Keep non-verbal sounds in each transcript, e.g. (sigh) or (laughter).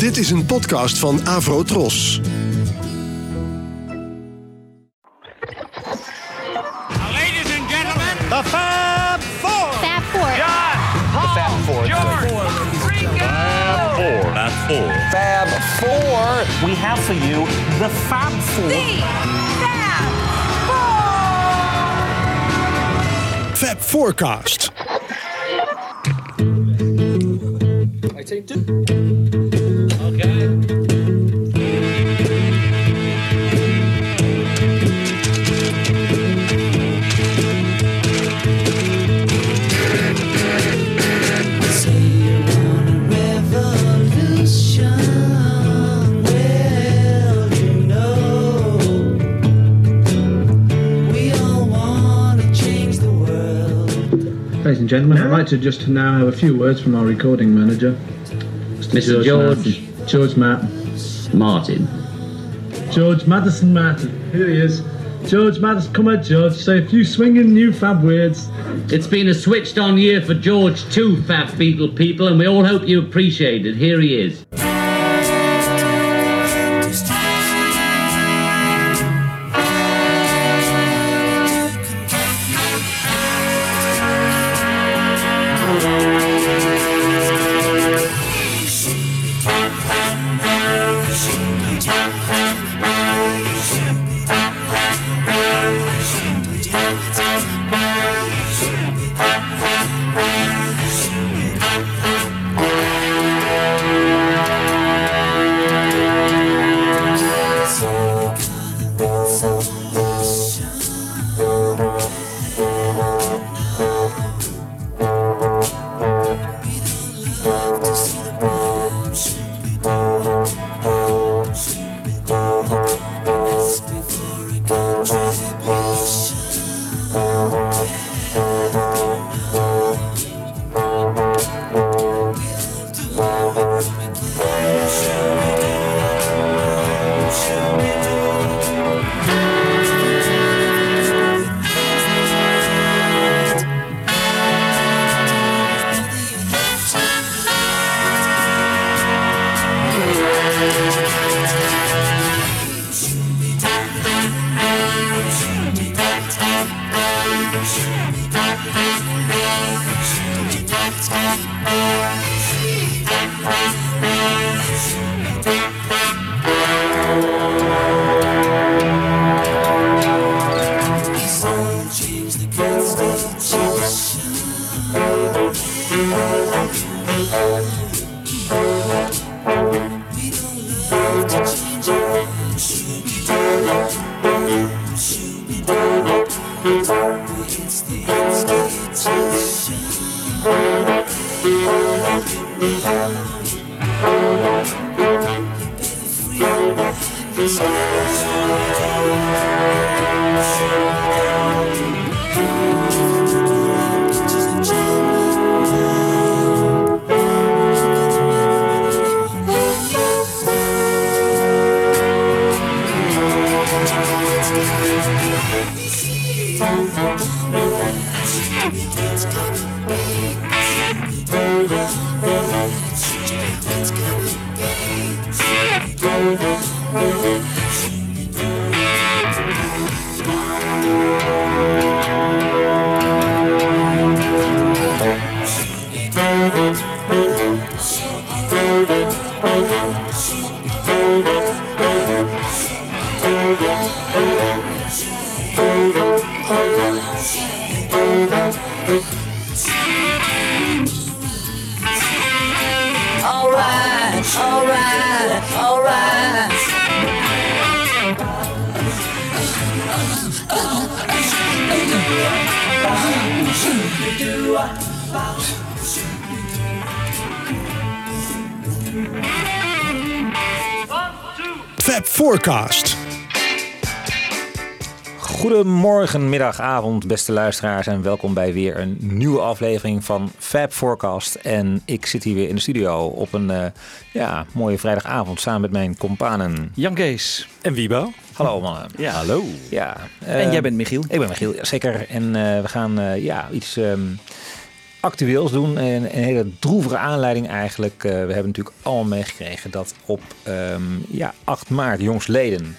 Dit is een podcast van Avro Tros. Ladies and gentlemen, The Fab Four. Fab Four. John, Paul, Fab Four. George, Ringo. Fab Four. Fab Four. We have for you the Fab Four. Fab Forecast. Ladies and gentlemen, I'd like to just now have a few words from our recording manager, Mr. George Martin. George Matt. Martin. George Madison Martin. Here he is. George Madison, come on, George. Say a few swinging new fab words. It's been a switched on year for George too, Fab Beetle people, and we all hope you appreciate it. Here he is. Avond, beste luisteraars en welkom bij weer een nieuwe aflevering van Fab Forecast. En ik zit hier weer in de studio op een eh, ja, mooie vrijdagavond samen met mijn companen. Jan Kees. En Wiebo. Hallo mannen. Ja, hallo. Ja, En eh, jij bent Michiel. Ik ben Michiel, ja, zeker. En eh, we gaan eh, ja, iets ehm, actueels doen. En een hele droevige aanleiding eigenlijk. Eh, we hebben natuurlijk allemaal meegekregen dat op ehm, ja, 8 maart jongsleden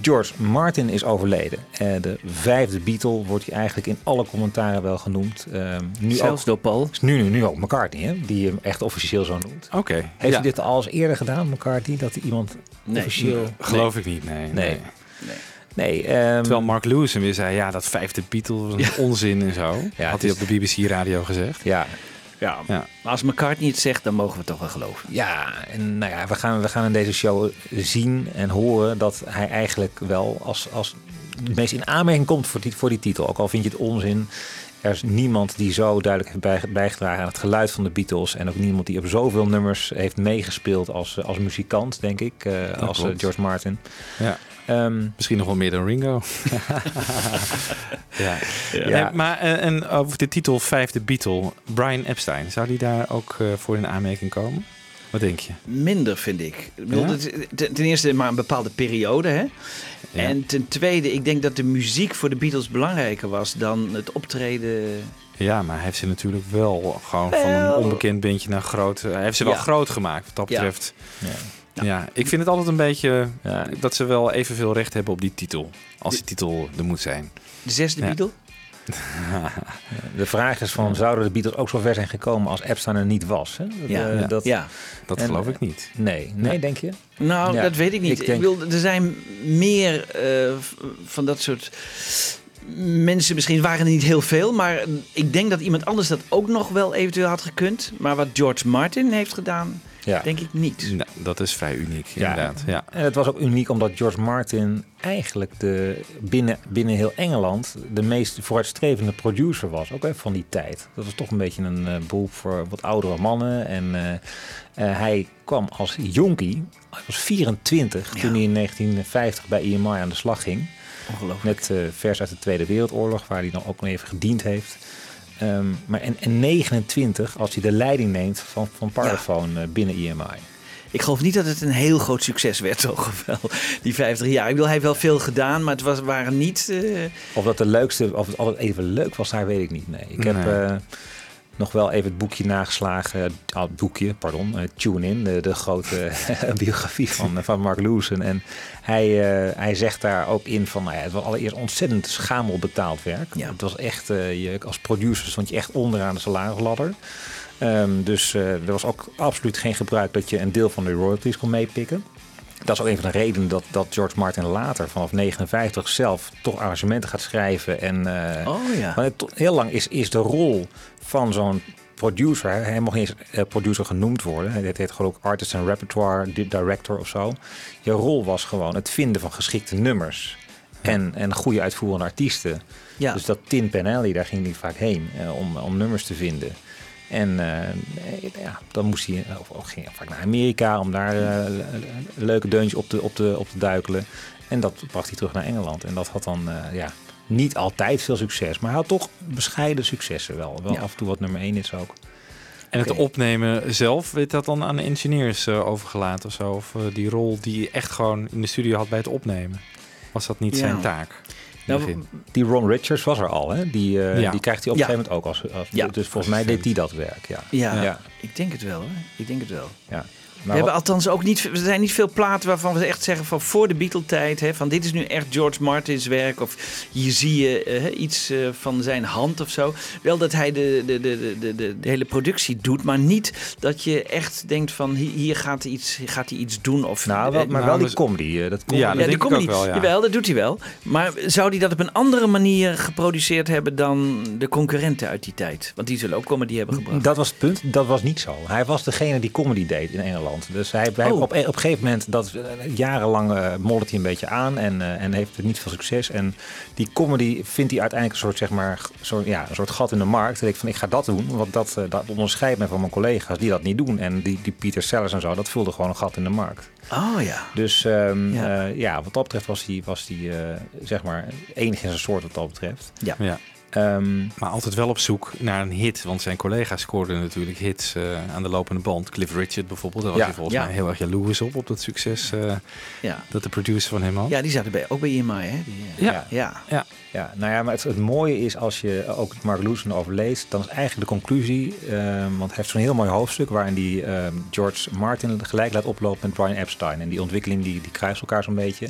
George Martin is overleden. Eh, de vijfde Beatle wordt hij eigenlijk in alle commentaren wel genoemd. Ehm, nu Zelfs ook, door Paul. nu, nu, nu ook McCartney, hè, die hem echt officieel zo noemt. Oké. Heeft ja. hij dit al eens eerder gedaan, McCartney? Dat hij iemand Nee. officieel... Geloof ik niet, nee. Nee. nee. Nee, ehm, Terwijl Mark Lewis hem weer zei, ja, dat vijfde Beatle was een onzin en zo. Ja, had hij is- op de BBC-radio gezegd. ja, Ja, Ja. maar als McCartney het zegt, dan mogen we het toch wel geloven. Ja, en nou ja, we gaan, we gaan in deze show zien en horen dat hij eigenlijk wel als, als het meest in aanmerking komt voor die, voor die titel. Ook al vind je het onzin. Er is niemand die zo duidelijk heeft bij- bijgedragen aan het geluid van de Beatles. En ook niemand die op zoveel nummers heeft meegespeeld als, als muzikant, denk ik. eh, als eh, klopt. George Martin. Ja. Ehm, Misschien nog wel meer dan Ringo. (laughs) (laughs) ja. Ja. Nee, maar en, en over de titel Vijfde Beatle, Brian Epstein, zou die daar ook eh, voor in aanmerking komen? Wat denk je? Minder, vind ik. Ja? is ten eerste maar een bepaalde periode. Hè? Ja. En ten tweede, ik denk dat de muziek voor de Beatles belangrijker was dan het optreden. Ja, maar hij heeft ze natuurlijk wel gewoon van een onbekend bandje naar groot. Hij heeft ze wel Ja. groot gemaakt, wat dat Ja. betreft. Ja. Ja. ik vind het altijd een beetje Ja. dat ze wel evenveel recht hebben op die titel. Als die titel er moet zijn. De zesde Ja. Beatle? (laughs) De vraag is van, zouden de Beatles ook zo ver zijn gekomen als Epstein er niet was? Hè? Ja. eh, Ja. dat, Ja. Dat En- geloof ik niet. Nee, nee, denk je? Nou, Ja, dat weet ik niet. ik Ik denk- wil, er zijn meer eh, van dat soort mensen. Misschien waren er niet heel veel, maar ik denk dat iemand anders dat ook nog wel eventueel had gekund. Maar wat George Martin heeft gedaan, Ja. denk ik niet. Nou, dat is vrij uniek, Ja. inderdaad. Ja. En het was ook uniek omdat George Martin eigenlijk de, binnen, binnen heel Engeland de meest vooruitstrevende producer was. Ook even van die tijd. Dat was toch een beetje een eh, beroep voor wat oudere mannen. En eh, eh, hij kwam als jonkie. Hij was 24 toen hij in 1950 bij EMI aan de slag ging. Ongelooflijk. Net eh, vers uit de Tweede Wereldoorlog, waar hij dan ook nog even gediend heeft. Ehm, maar en, en 29 als hij de leiding neemt van, van Parlophone eh, binnen EMI. Ik geloof niet dat het een heel groot succes werd, (laughs) toch? Wel, die 50 jaar. Ik bedoel, hij heeft wel veel gedaan, maar het was, waren niet... eh, Of dat de leukste, of het altijd even leuk was, daar weet ik niet. Nee, ik heb Nee. Eh, nog wel even het boekje nageslagen. ah, het boekje, pardon. eh, Tune In, de, de grote (laughs) biografie van, van Mark Lewison. En hij, eh, hij zegt daar ook in van, nou ja, het was allereerst ontzettend schamel betaald werk. Ja. Het was echt, eh, je, als producer stond je echt onderaan de salarisladder. Ehm, dus eh, er was ook absoluut geen gebruik dat je een deel van de royalties kon meepikken. Dat is ook een van de redenen dat, dat George Martin later, vanaf 59, zelf toch arrangementen gaat schrijven. En, eh, Oh ja. het, heel lang is, is de rol van zo'n producer, hij, mocht niet eens eh, producer genoemd worden. Hij heet gewoon ook artist en repertoire di- director of zo. Je rol was gewoon het vinden van geschikte nummers. En, en goede uitvoerende artiesten. Ja. Dus dat Tin Pan Alley, daar ging hij vaak heen eh, om, om nummers te vinden. En eh, ja, dan moest hij, of, of ging hij vaak naar Amerika om daar eh, leuke deuntjes op te, op, te, op te duikelen. En dat bracht hij terug naar Engeland. En dat had dan eh, ja, niet altijd veel succes, maar hij had toch bescheiden successen wel. Wel Ja. af en toe wat nummer 1 is ook. En het opnemen zelf, werd dat dan aan de engineers eh, overgelaten of zo? Of eh, die rol die je echt gewoon in de studio had bij het opnemen? Was dat niet Ja. zijn taak? Nou? Die Ron Richards was er al, hè? Die, eh, Ja. die krijgt hij op Ja. een gegeven moment ook als, als Ja. dus volgens mij deed hij dat werk. Ja. Ja, Ja. ik denk het wel. Hoor. Ik denk het wel. Ja. We Maar hebben althans ook niet, er zijn niet veel platen waarvan we echt zeggen van voor de Beatle-tijd. Hè, van dit is nu echt George Martin's werk. Of hier zie je eh, iets eh, van zijn hand of zo. Wel dat hij de, de, de, de, de, de hele productie doet. Maar niet dat je echt denkt van hier, gaat, hij iets, gaat hij iets doen. Of, nou, wel, eh, maar nou, wel die comedy. dat comedy. Ja, dat ja, de denk ik comedy. ook wel, ja. Jawel, dat doet hij wel. Maar zou hij dat op een andere manier geproduceerd hebben dan de concurrenten uit die tijd? Want die zullen ook comedy hebben gebracht. Dat was het punt. Dat was niet zo. Hij was degene die comedy deed in Engeland. Dus hij, hij Oh. op, op een gegeven moment, dat, eh, jarenlang moddert hij een beetje aan en, eh, en heeft niet veel succes. En die comedy vindt hij uiteindelijk een soort, zeg maar, soort, ja, een soort gat in de markt. En ik van, ik ga dat doen, want dat, dat onderscheidt mij van mijn collega's die dat niet doen. En die, die Peter Sellers en zo, dat vulde gewoon een gat in de markt. Oh ja. Dus ehm, Ja. ja. ja, wat dat betreft was hij, was hij zeg maar, enig in zijn soort wat dat betreft. Ja. Ja. Ehm, Maar altijd wel op zoek naar een hit. Want zijn collega's scoorden natuurlijk hits eh, aan de lopende band. Cliff Richard bijvoorbeeld. Daar was Ja. hij volgens Ja. mij heel erg jaloers op. Op dat succes eh, Ja. dat de producer van hem had. ja, die zaten bij, ook bij EMI, hè? Die, eh, Ja. ja. Ja. Ja, nou ja, maar het, het mooie is als je ook Mark Lewison overleest, dan is eigenlijk de conclusie, ehm, want hij heeft zo'n heel mooi hoofdstuk waarin die ehm, George Martin gelijk laat oplopen met Brian Epstein. En die ontwikkeling die, die kruist elkaar zo'n beetje.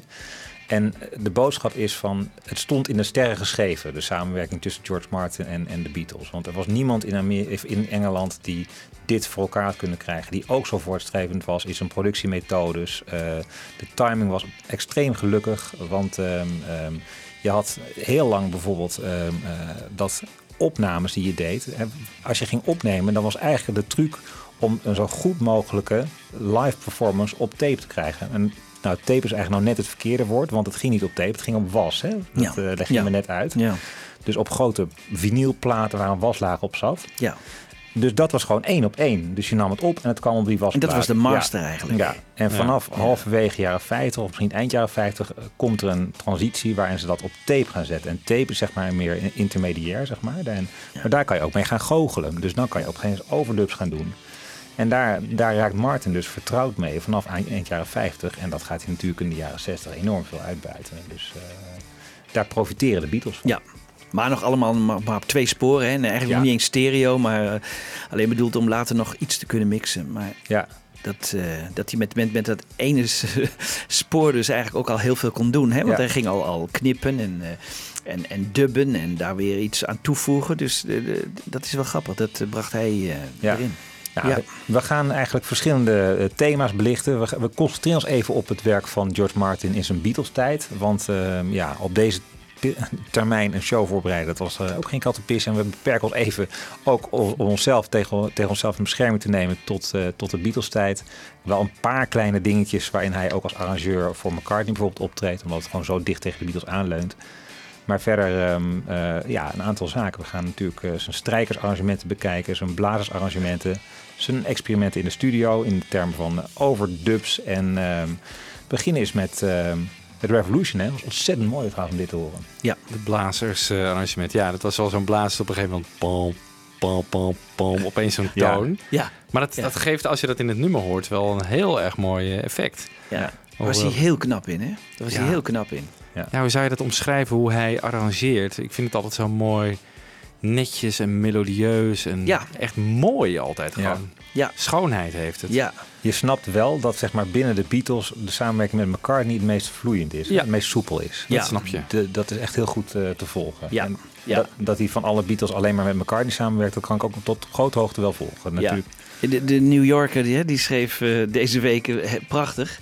En de boodschap is van, het stond in de sterren geschreven, de samenwerking tussen George Martin en, en de Beatles. Want er was niemand in, in Engeland die dit voor elkaar had kunnen krijgen, die ook zo voortstrevend was in zijn productiemethodes. Eh, de timing was extreem gelukkig, want ehm, ehm, je had heel lang bijvoorbeeld ehm, eh, dat opnames die je deed. Als je ging opnemen, dan was eigenlijk de truc om een zo goed mogelijke live performance op tape te krijgen. En nou, tape is eigenlijk nou net het verkeerde woord, want het ging niet op tape, het ging op was. Hè? Dat Ja. eh, leg je Ja. me net uit. Ja. Dus op grote vinylplaten waar een waslaag op zat. ja. Dus dat was gewoon één op één. Dus je nam het op en het kwam op die wasplaat. En dat was de master Ja. eigenlijk. Ja, en vanaf halverwege jaren 50 of misschien eind jaren 50 eh, komt er een transitie waarin ze dat op tape gaan zetten. En tape is zeg maar meer een intermediair, zeg maar. En, Maar daar kan je ook mee gaan goochelen. Dus dan kan je op een gegeven moment overdubs gaan doen. En daar, daar raakt Martin dus vertrouwd mee vanaf eind, jaren 50. En dat gaat hij natuurlijk in de jaren 60 enorm veel uitbuiten. Dus eh, daar profiteren de Beatles van. Ja. Maar nog allemaal maar, op twee sporen. Hè? En eigenlijk Ja. nog niet eens stereo, maar eh, alleen bedoeld om later nog iets te kunnen mixen. Maar Ja, dat, eh, dat hij met, met, met dat ene (laughs) spoor dus eigenlijk ook al heel veel kon doen. Hè? Want Ja. hij ging al, al knippen en, en, en dubben en daar weer iets aan toevoegen. Dus dat is wel grappig. Dat bracht hij Ja. erin. Nou, Ja. we- gaan eigenlijk verschillende eh, thema's belichten. We, we concentreren ons even op het werk van George Martin in zijn Beatles-tijd. Want eh, ja, op deze (laughs) termijn een show voorbereiden, dat was eh, ook geen kattenpis. En we beperken ons even ook om onszelf tegen, tegen onszelf in bescherming te nemen tot, eh, tot de Beatles-tijd. Wel een paar kleine dingetjes waarin hij ook als arrangeur voor McCartney bijvoorbeeld optreedt. Omdat het gewoon zo dicht tegen de Beatles aanleunt. Maar verder, ehm, eh, ja, een aantal zaken. We gaan natuurlijk zijn strijkersarrangementen bekijken, zijn blazersarrangementen, zijn experimenten in de studio in termen van overdubs. En ehm beginnen is met ehm, het Revolution. Hè. Dat was ontzettend mooi trouwens om dit te horen. De blazers eh, arrangement. Ja, dat was wel zo'n blazer op een gegeven moment. Pam, pam, pam, pam. Opeens zo'n Ja. toon. Ja, Maar dat, Ja. dat geeft, als je dat in het nummer hoort, wel een heel erg mooi eh, effect. ja. Daar was hij heel knap in, hè? Daar was hij Ja. heel knap in. Ja, hoe zou je dat omschrijven, hoe hij arrangeert? Ik vind het altijd zo mooi, netjes en melodieus en Ja. echt mooi altijd Ja. gewoon. Ja. Schoonheid heeft het. Ja, Je snapt wel dat zeg maar, binnen de Beatles de samenwerking met McCartney het meest vloeiend is. Ja. Het meest soepel is. Dat Ja. snap je. De- dat is echt heel goed eh, te volgen. Ja. En Ja. Dat, dat hij van alle Beatles alleen maar met McCartney samenwerkt, dat kan ik ook tot grote hoogte wel volgen. Natuurlijk. De, de New Yorker die, hè, die schreef eh, deze week eh, prachtig.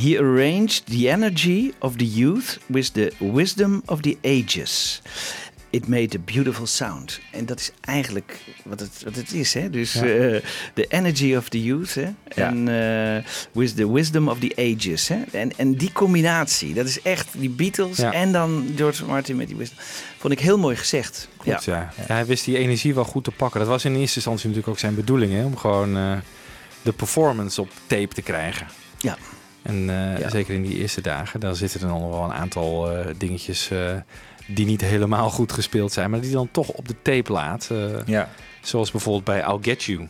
He arranged the energy of the youth with the wisdom of the ages. It made a beautiful sound. En dat is eigenlijk wat het, wat het is. Hè? Dus Ja. eh, the energy of the youth hè? Ja. en eh, with the wisdom of the ages. Hè? En, en die combinatie, dat is echt die Beatles Ja. en dan George Martin met die wisdom. Vond ik heel mooi gezegd. Goed, ja. Ja, hij wist die energie wel goed te pakken. Dat was in eerste instantie natuurlijk ook zijn bedoeling, hè? om gewoon eh, de performance op tape te krijgen. Ja. En zeker in die eerste dagen, dan zitten er nog wel een aantal dingetjes die niet helemaal goed gespeeld zijn, maar die dan toch op de tape laat. eh, Ja. Zoals bijvoorbeeld bij I'll Get You.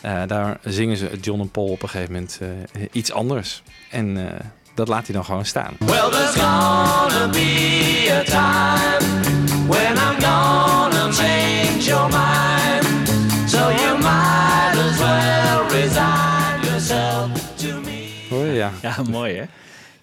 Eh, daar zingen ze John en Paul op een gegeven moment eh, iets anders. En eh, dat laat hij dan gewoon staan. Well, there's gonna be a time when I'm gonna change your mind. So you might as well resign yourself to me. Je? Ja. Ja, mooi hè?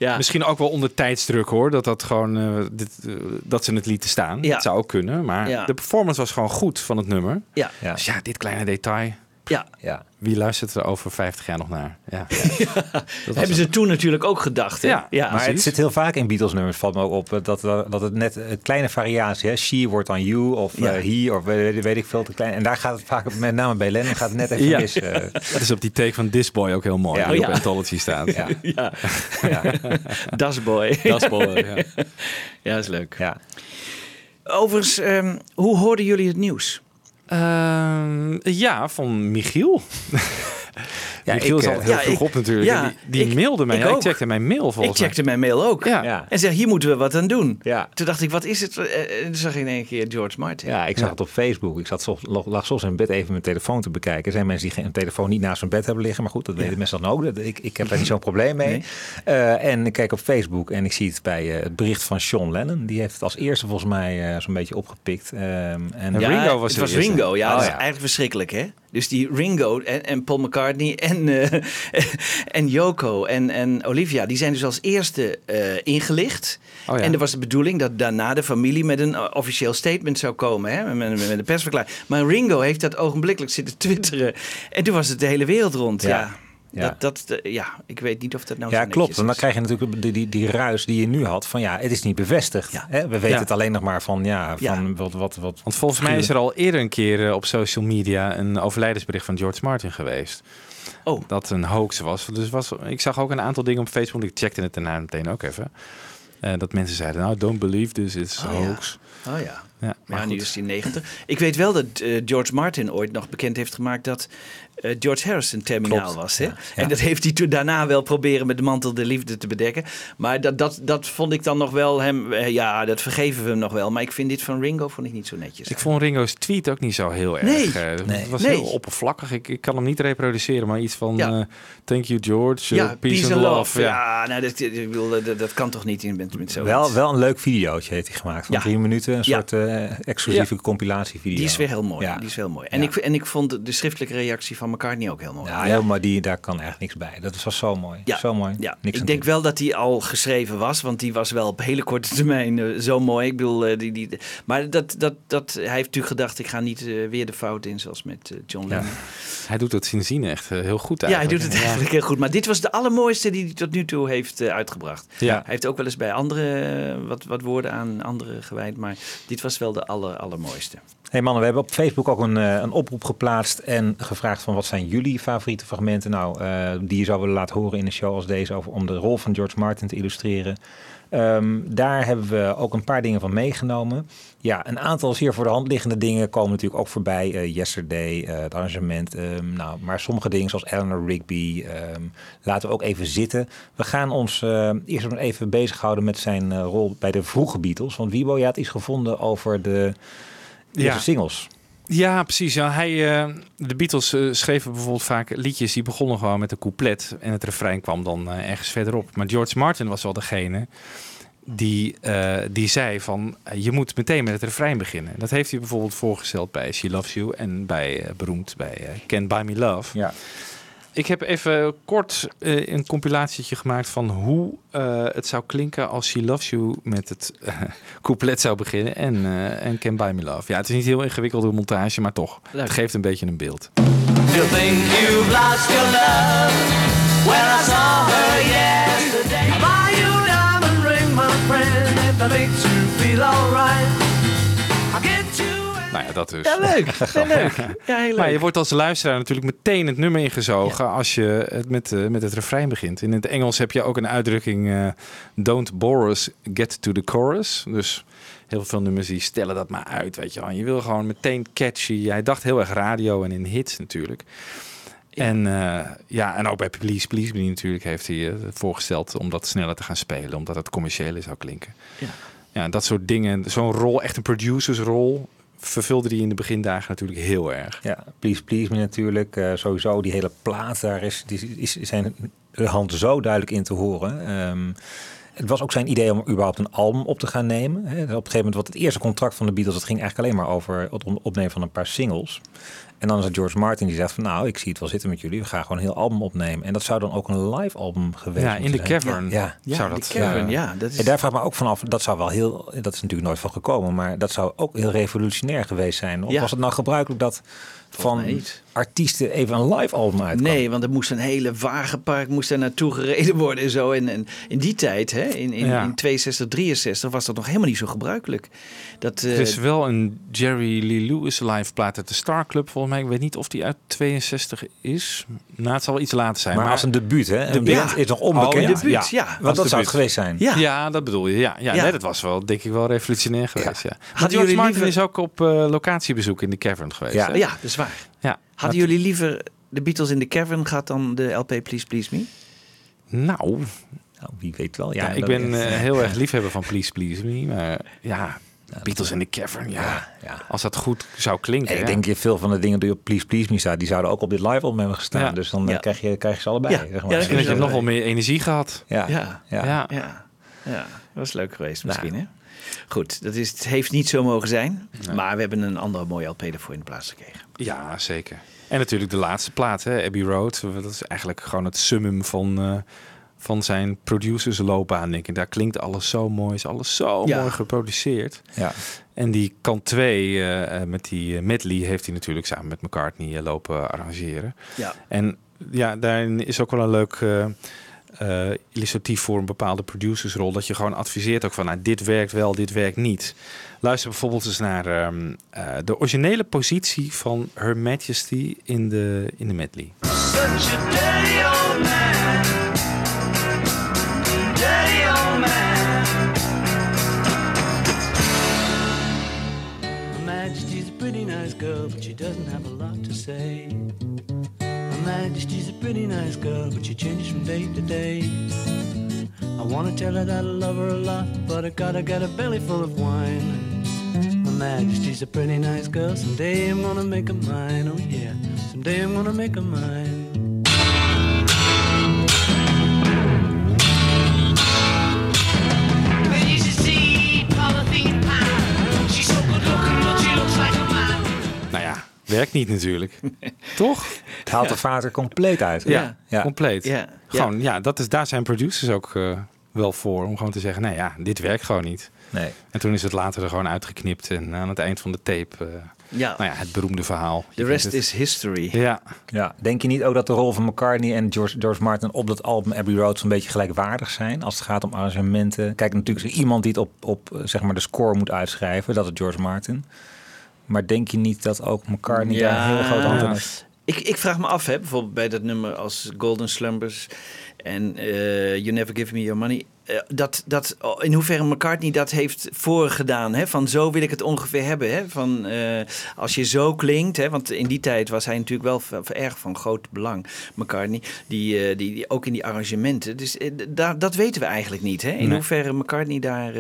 Ja. Misschien ook wel onder tijdsdruk hoor, dat, dat, gewoon, eh, dit, eh, dat ze het lieten staan. Ja. Dat zou ook kunnen, maar Ja. de performance was gewoon goed van het nummer. Ja. Ja. Dus ja, dit kleine detail. Ja. Ja. Wie luistert er over 50 jaar nog naar? Ja. (laughs) Hebben ze toen natuurlijk ook gedacht. Hè? Ja, Maar het zit heel vaak in Beatles nummers, valt me ook op, dat, dat het net een kleine variatie, hè? She wordt dan you of Ja. eh, he of weet, weet ik veel te klein. En daar gaat het vaak, met name bij Lennon, gaat het net even Ja. mis. eh. (laughs) Dat is op die take van This Boy ook heel mooi. Ja. die Ja. op Anthology staat. ja. (laughs) Ja, Ja. Das Boy. Is mooi. Ja. Ja, is leuk. ja. Overigens, ehm, hoe hoorden jullie het nieuws? Ehm, ja, van Michiel. Ja, Michiel ik, eh, heel ja, vroeg ik- op natuurlijk. ja, die die ik- mailde mij. ik Ja, Ik ook. checkte mijn mail Ik volgens mij. checkte mijn mail ook. Ja. En zeg, hier moeten we wat aan doen. Ja. Toen dacht ik, wat is het? Eh, En toen zag ik in één keer George Martin. Ja, ik zag het op Facebook. Ik zat lag soms in bed even mijn telefoon te bekijken. Er zijn mensen die geen telefoon niet naast hun bed hebben liggen. Maar goed, dat weten mensen dan ook. Ik, ik heb daar niet zo'n probleem mee. Nee. Eh, en ik kijk op Facebook en ik zie het bij eh, het bericht van Sean Lennon. Die heeft het als eerste volgens mij eh, zo'n beetje opgepikt. Ehm, en Ja, Ringo was het was. Ringo, ja. Oh, dat is ja. eigenlijk verschrikkelijk, hè? Dus die Ringo en, en Paul McCartney en, eh, (laughs) en Yoko en, en Olivia, die zijn dus als eerste eh, ingelicht. Oh, ja. En er was de bedoeling dat daarna de familie met een officieel statement zou komen, hè? Met, met, met een persverklaring. Maar Ringo heeft dat ogenblikkelijk zitten twitteren. En toen was het de hele wereld rond, ja. Ja. Ja. Dat, dat, ja, ik weet niet of dat nou ja, zo klopt. En dan is. krijg je natuurlijk die, die, die ruis die je nu had. Van ja, het is niet bevestigd. Ja. Hè? We weten Ja. het alleen nog maar van, ja, Ja. van wat, wat, wat. Want volgens mij is er al eerder een keer eh, op social media een overlijdensbericht van George Martin geweest. Oh. Dat een hoax was. Dus was, ik zag ook een aantal dingen op Facebook. Ik checkte het daarna meteen ook even. Eh, dat mensen zeiden, nou, don't believe this, it's Oh, ja. hoax. Oh ja. Ja, Maar ja, nu goed. is hij 90. Ik weet wel dat eh, George Martin ooit nog bekend heeft gemaakt dat eh, George Harrison terminaal Klopt, was. Hè? ja. En dat heeft hij toen daarna wel proberen met de mantel de liefde te bedekken. Maar dat, dat, dat vond ik dan nog wel hem. eh, ja, dat vergeven we hem nog wel. Maar ik vind dit van Ringo vond ik niet zo netjes. Ik vond Ringo's tweet ook niet zo heel erg. Nee. Nee. Het was Nee. heel oppervlakkig. Ik, ik kan hem niet reproduceren, maar iets van Ja. eh, thank you George, ja, peace, and love. Ja. Ja, nou, dat, dat, dat kan toch niet in met, met zo. Wel, wel een leuk videootje heeft hij gemaakt. Van Ja. drie minuten. Een Ja. soort eh, exclusieve compilatievideo. Die is weer heel mooi. Ja. Die is heel mooi. En, Ja. ik, en ik vond de schriftelijke reactie van McCartney ook heel mooi. Ja, heel, maar die, daar kan echt niks bij. Dat was zo mooi. Ja, Zo mooi. Ja, Niks ik denk wel dat die al geschreven was, want die was wel op hele korte termijn eh, zo mooi. Ik bedoel, eh, die, die, maar dat, dat, dat, hij heeft natuurlijk gedacht, ik ga niet weer de fout in, zoals met John Ja. Lennon. Hij doet het sindsdien echt eh, heel goed Ja, hij eigenlijk. doet het eigenlijk heel goed. Maar dit was de allermooiste die hij tot nu toe heeft uitgebracht. Ja. Hij heeft ook wel eens bij andere wat, wat woorden aan anderen gewijd, maar dit was wel de aller, allermooiste. Hey mannen, we hebben op Facebook ook een, eh, een oproep geplaatst en gevraagd van wat zijn jullie favoriete fragmenten nou eh, die je zou willen laten horen in een show als deze over, om de rol van George Martin te illustreren. Ehm, daar hebben we ook een paar dingen van meegenomen. Ja, een aantal zeer voor de hand liggende dingen komen natuurlijk ook voorbij. Eh, Yesterday, eh, het arrangement. ehm, nou, maar sommige dingen zoals Eleanor Rigby ehm, laten we ook even zitten. We gaan ons eh, eerst nog even bezighouden met zijn rol bij de vroege Beatles. Want Wiebo, je had iets gevonden over de eerste Ja. singles. Ja, precies. Ja, hij, eh, de Beatles eh, schreven bijvoorbeeld vaak liedjes die begonnen gewoon met een couplet en het refrein kwam dan eh, ergens verderop. Maar George Martin was wel degene die, die zei van je moet meteen met het refrein beginnen. Dat heeft hij bijvoorbeeld voorgesteld bij She Loves You en bij beroemd bij Can't Buy Me Love. Ja. Ik heb even kort eh, een compilatietje gemaakt van hoe eh, het zou klinken als She Loves You met het eh, couplet zou beginnen en, eh en Can Buy Me Love. Ja, het is niet heel ingewikkelde montage, maar toch. Leuk. Het geeft een beetje een beeld. You think you've lost your love? When I saw her yesterday. I buy you a diamond ring, my friend, if that makes you feel alright. Dat dus. Ja, leuk. (laughs) Heel leuk. Ja, heel leuk. Maar je wordt als luisteraar natuurlijk meteen het nummer ingezogen als je het met, eh, met het refrein begint. In het Engels heb je ook een uitdrukking: eh, Don't bore us, get to the chorus. Dus heel veel nummers die stellen dat maar uit, weet je wel. En je wil gewoon meteen catchy. Hij dacht heel erg radio en in hits natuurlijk. En, eh, ja, en ook bij Please Please Me natuurlijk heeft hij voorgesteld om dat sneller te gaan spelen, omdat het commerciëler zou klinken. Ja. Ja, dat soort dingen. Zo'n rol, echt een producersrol, vervulde hij in de begindagen natuurlijk heel erg. Ja, Please Please Me natuurlijk. Eh, sowieso die hele plaat, daar is, die, is zijn hand zo duidelijk in te horen. Ehm, het was ook zijn idee om überhaupt een album op te gaan nemen. Op een gegeven moment, wat het eerste contract van de Beatles, dat ging eigenlijk alleen maar over het opnemen van een paar singles. En dan is het George Martin die zegt van nou, ik zie het wel zitten met jullie. We gaan gewoon een heel album opnemen. En dat zou dan ook een live album geweest Ja, in de zijn. cavern Ja. ja, zou die dat... Cavern, ja, dat is... En daar vraag ik me ook vanaf, dat zou wel heel, dat is natuurlijk nooit van gekomen, maar dat zou ook heel revolutionair geweest zijn. Of Ja. was het nou gebruikelijk dat van mij niet. Artiesten even een live album uitkwam? Nee, want er moest een hele wagenpark moest daar naartoe gereden worden en zo. En, en in die tijd, hè, in, in, Ja. in 62, 63, was dat nog helemaal niet zo gebruikelijk. Dat, eh, Er is wel een Jerry Lee Lewis live plaat uit de Star Club volgens mij. Ik weet niet of die uit 62 is. Nou, het zal wel iets later zijn. maar, Maar, als een debuut, hè? Een Ja. band is nog onbekend. Oh, een debuut, ja. Want dat zou het geweest zijn. ja. ja. dat bedoel je. Ja, ja, Ja. Nee, dat was wel, denk ik, wel revolutionair geweest. Ja. Hadden George jullie Martin liever- is ook op eh, locatiebezoek in de cavern geweest. Ja. hè? ja, dat is waar. ja. Hadden jullie liever de Beatles in the Cavern gaat dan de LP Please Please Me? Nou, Nou, wie weet wel. ja, Ja, ik ben echt, eh, eh, heel erg (laughs) liefhebber van Please Please Me. Maar ja, Beatles in the Cavern, ja. Ja, ja. Als dat goed zou klinken. En ik ja. denk je veel van de dingen die op Please Please Me staan, die zouden ook op dit live album hebben gestaan. Ja. Dus dan eh, Ja. krijg, je, krijg je ze allebei. Ja. Zeg Ja, maar. dat Misschien had je Ja. nog wel meer energie gehad. ja. Ja. Ja. Ja. Ja, ja dat was leuk geweest Nou. misschien, hè? Goed, dat is, het heeft niet zo mogen zijn. Maar we hebben een andere mooie LP ervoor in de plaats gekregen. Ja, zeker. En natuurlijk de laatste plaat, hè, Abbey Road. Dat is eigenlijk gewoon het summum van, eh, van zijn producersloopbaan. Denk ik. Daar klinkt alles zo mooi, is alles zo Ja. mooi geproduceerd. Ja. En die kant 2 eh, eh, met die medley heeft hij natuurlijk samen met McCartney lopen arrangeren. Ja. En ja, daarin is ook wel een leuk eh, illustratief voor een bepaalde producersrol. Dat je gewoon adviseert ook van, nou, dit werkt wel, dit werkt niet. Luister bijvoorbeeld eens naar ehm, eh, de originele positie van Her Majesty in de, in de medley. Pretty nice girl, but she changes from day to day. I wanna tell her that I love her a lot, but I gotta get a belly full of wine. My Majesty's a pretty nice girl. Someday I'm gonna make her mine. Oh yeah. Someday I'm gonna make her mine. Nou ja, werkt niet natuurlijk. (laughs) Toch? Het haalt de vaart er compleet uit. Ja, Ja. compleet. Ja. Gewoon, ja, dat is, daar zijn producers ook eh, wel voor. Om gewoon te zeggen, nee ja, dit werkt gewoon niet. Nee. En toen is het later er gewoon uitgeknipt. En aan het eind van de tape, eh, Ja, nou ja, het beroemde verhaal. Kent rest het. is history. Ja, Ja. Denk je niet ook dat de rol van McCartney en George, George Martin op dat album Abbey Road zo'n beetje gelijkwaardig zijn als het gaat om arrangementen? Kijk, natuurlijk is er iemand die het op, op eh, zeg maar de score moet uitschrijven, dat is George Martin. Maar denk je niet dat ook McCartney Ja. daar een hele grote hand heeft? Ik, ik vraag me af, hè, bijvoorbeeld bij dat nummer als Golden Slumbers en eh, You Never Give Me Your Money. eh, dat, dat, oh, in hoeverre McCartney dat heeft voorgedaan. Hè? Van zo wil ik het ongeveer hebben. Hè? Van, eh, als je zo klinkt. Hè? Want in die tijd was hij natuurlijk wel erg van groot belang. McCartney. Die, die, die, ook in die arrangementen. Dus eh, da- dat weten we eigenlijk niet. Hè? In Nee. hoeverre McCartney daar...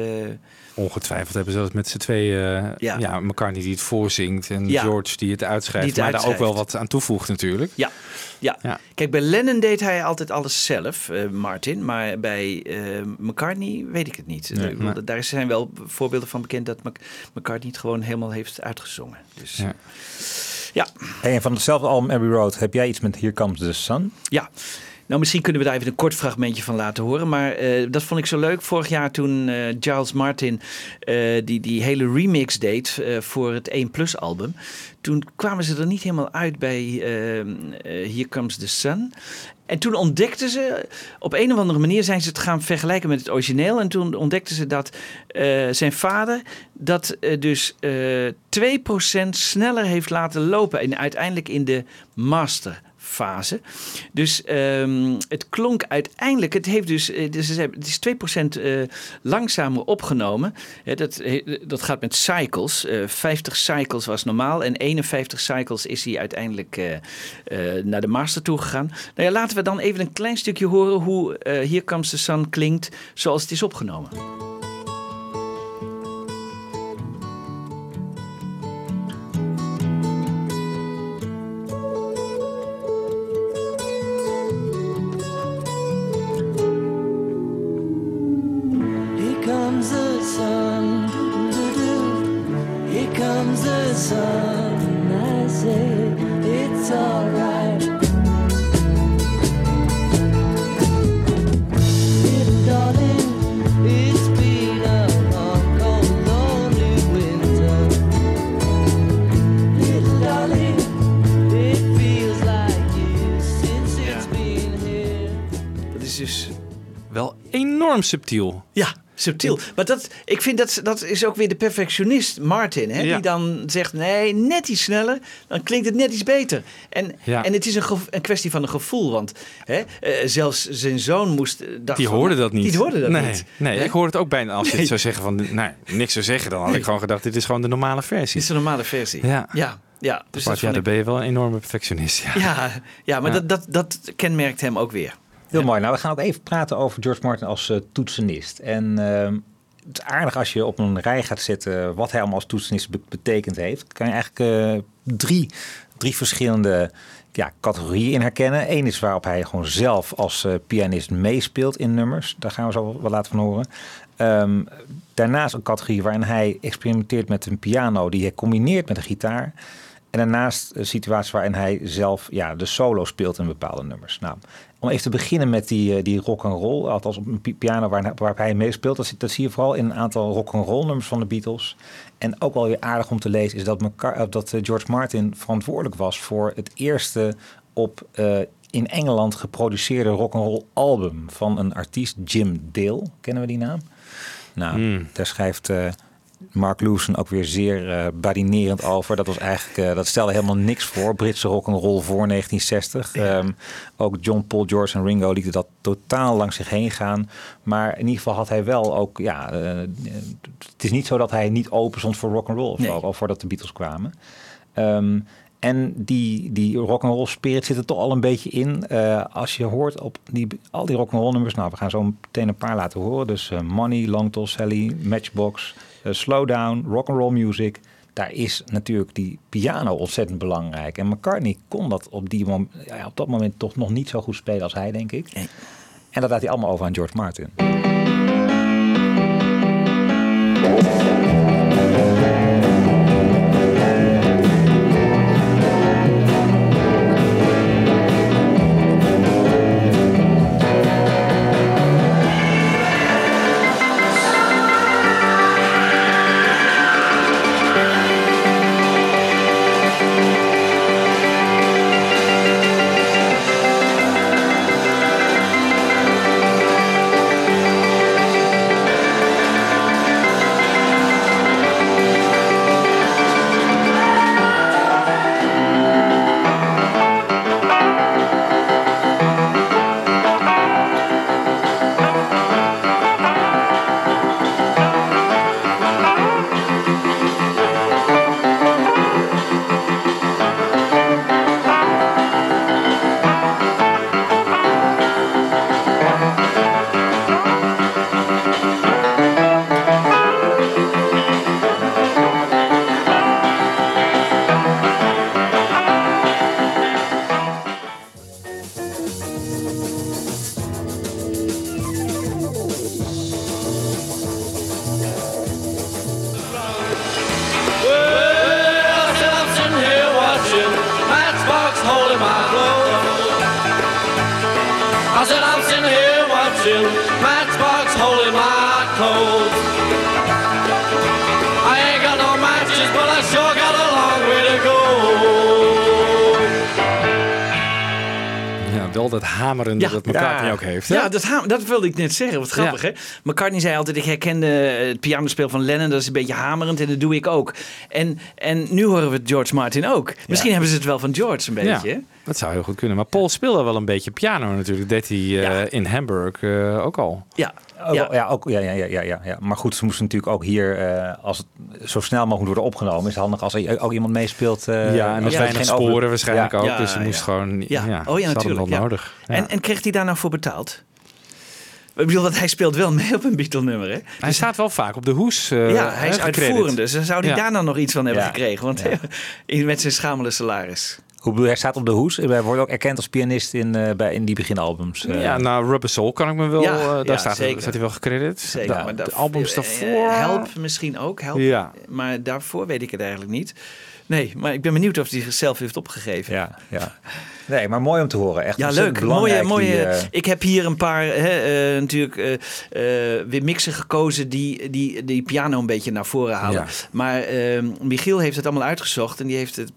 ongetwijfeld hebben ze dat met z'n tweeën. eh, Ja. ja. McCartney die het voorzingt en Ja. George die het uitschrijft. Die het maar daar ook wel wat aan toevoegt natuurlijk. Ja, ja. Ja. Kijk, bij Lennon deed hij altijd alles zelf, eh, Martin. Maar bij eh, McCartney weet ik het niet. Nee. Daar zijn wel voorbeelden van bekend dat Mc- McCartney het gewoon helemaal heeft uitgezongen. Dus ja. Ja. ja. Hey, en van hetzelfde album Abbey Road heb jij iets met Here Comes the Sun? Nou, misschien kunnen we daar even een kort fragmentje van laten horen. Maar eh, dat vond ik zo leuk. Vorig jaar toen eh Giles Martin eh, die, die hele remix deed voor het 1 Plus album. Toen kwamen ze er niet helemaal uit bij Here Comes the Sun. En toen ontdekten ze, op een of andere manier zijn ze het gaan vergelijken met het origineel. En toen ontdekten ze dat zijn vader dat dus eh 2% sneller heeft laten lopen. En uiteindelijk in de masterfase. Dus ehm, het klonk uiteindelijk, het, heeft dus, eh, dus is 2% eh, langzamer opgenomen. Dat, dat gaat met cycles. Eh 50 cycles was normaal en 51 cycles is hij uiteindelijk naar de master toe gegaan. Nou ja, laten we dan even een klein stukje horen hoe Here Comes the Sun klinkt zoals het is opgenomen. Subtiel. Ja, subtiel. Maar dat, ik vind dat, dat is ook weer de perfectionist Martin. Hè, Ja. Die dan zegt, nee, net iets sneller. Dan klinkt het net iets beter. En, Ja. en het is een, een kwestie van een gevoel. Want hè, eh, zelfs zijn zoon moest... eh, dacht Die van- hoorde dat niet. Die hoorde dat nee, niet. Nee, ik hoor het ook bijna. Als je Nee. het zou zeggen van, nou, niks zou zeggen, dan had ik gewoon gedacht, dit is gewoon de normale Dit versie. is de normale versie. Ja. ja. Ja, dus Maar dat ja, ik- ben je wel een enorme perfectionist. Ja. ja, ja, maar Ja. Dat, dat, dat kenmerkt hem ook weer. Heel mooi. Nou, we gaan ook even praten over George Martin als eh, toetsenist. En ehm, het is aardig als je op een rij gaat zetten wat hij allemaal als toetsenist be- betekend heeft. Kan je eigenlijk eh, drie, drie verschillende ja, categorieën in herkennen. Eén is waarop hij gewoon zelf als eh, pianist meespeelt in nummers. Daar gaan we zo wel laten van horen. Ehm, daarnaast een categorie waarin hij experimenteert met een piano die hij combineert met een gitaar. En daarnaast een situatie waarin hij zelf ja, de solo speelt in bepaalde nummers. Nou, om even te beginnen met die, eh, die rock and roll, althans op een pi- piano waar, waar hij meespeelt, dat, dat zie je vooral in een aantal rock and roll nummers van de Beatles. En ook wel weer aardig om te lezen is dat, eh, dat eh, George Martin verantwoordelijk was voor het eerste op in Engeland geproduceerde rock and roll album van een artiest Jim Dale. Kennen we die naam? Nou, Hmm. daar schrijft Mark Lewson ook weer zeer eh badinerend over. Dat was eigenlijk, eh, dat stelde helemaal niks voor. Britse rock and roll voor 1960. Ehm, ook John Paul, George en Ringo lieten dat totaal langs zich heen gaan. Maar in ieder geval had hij wel ook, ja, eh, het is niet zo dat hij niet open stond voor rock and roll of zo, Nee. al voordat de Beatles kwamen. Ehm, en die, die rock and roll spirit zit er toch al een beetje in. Als je hoort op die, al die rock and roll nummers. Nou, we gaan zo meteen een paar laten horen. Dus Money, Long Tall Sally, Matchbox, eh, Slow Down, rock and roll music. Daar is natuurlijk die piano ontzettend belangrijk. En McCartney kon dat op, die mom- ja, op dat moment toch nog niet zo goed spelen als hij, denk ik. Nee. En dat laat hij allemaal over aan George Martin. Wel dat hamerende Ja. dat McCartney Ja. ook heeft. Hè? Ja, dat, dat wilde ik net zeggen. Wat grappig, hè? McCartney zei altijd, ik herkende het pianospel van Lennon. Dat is een beetje hamerend en dat doe ik ook. En, en nu horen we het George Martin ook. Misschien hebben ze het wel van George een beetje, dat zou heel goed kunnen. Maar Paul speelde wel een beetje piano natuurlijk. Dat deed hij eh, in Hamburg eh, ook al. Ja. Ook, Ja. ja. ook, ja, ja, ja, ja. Maar goed, ze moesten natuurlijk ook hier, eh, als het zo snel mogelijk worden opgenomen, is het handig als er ook iemand meespeelt. eh, ja, en er weinig geen over- sporen waarschijnlijk Ja. ook. Dus ze ja. moest gewoon... Ja. Ja, Oh ja, natuurlijk, wel ja. nodig. Ja. En, en kreeg hij daar nou voor betaald? Ik bedoel, dat hij speelt wel mee op een Beatle-nummer, hè? hij staat wel vaak op de hoes eh, ja, hij is uitvoerende. Dus zou hij Ja. daar nou nog iets van hebben Ja. gekregen? Want (laughs) in- met zijn schamele salaris. Hoe bedoel je, hij staat op de hoes. Hij wordt ook erkend als pianist in, eh, bij, in die beginalbums. eh. Ja, nou, Rubber Soul kan ik me wel... Ja, eh, daar ja, staat, zeker. staat hij wel gecredit. Zeker. De, maar de albums daarvoor... Help misschien ook, help. Ja. Maar daarvoor weet ik het eigenlijk niet. Nee, maar ik ben benieuwd of hij zichzelf heeft opgegeven. ja, ja. Nee, maar mooi om te horen. Echt Ja, leuk. Mooie, mooie. die, eh, Ik heb hier een paar hè, eh, natuurlijk eh, weer mixen gekozen die, die die piano een beetje naar voren halen. Ja. Maar eh, Michiel heeft het allemaal uitgezocht en die heeft het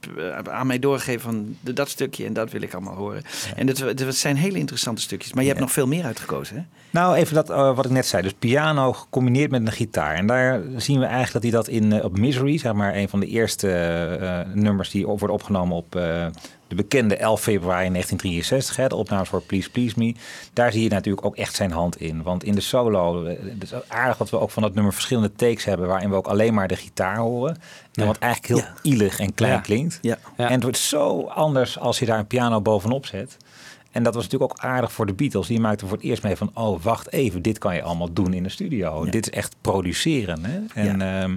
aan mij doorgegeven van dat stukje en dat wil ik allemaal horen. En dat, dat zijn hele interessante stukjes. Maar je hebt nog veel meer uitgekozen, hè? Nou, even dat, wat ik net zei. Dus piano gecombineerd met een gitaar. En daar zien we eigenlijk dat hij dat in, op Misery, zeg maar, een van de eerste nummers die op, worden opgenomen op, de bekende 11 februari 1963, hè, de opnames voor Please Please Me. Daar zie je natuurlijk ook echt zijn hand in. Want in de solo, eh, het is aardig dat we ook van dat nummer verschillende takes hebben... waarin we ook alleen maar de gitaar horen. En wat eigenlijk heel ielig en klein Ja. klinkt. En het wordt zo anders als je daar een piano bovenop zet. En dat was natuurlijk ook aardig voor de Beatles. Die maakten voor het eerst mee van... oh, wacht even, dit kan je allemaal doen in de studio. Dit is echt produceren. Hè? En ehm,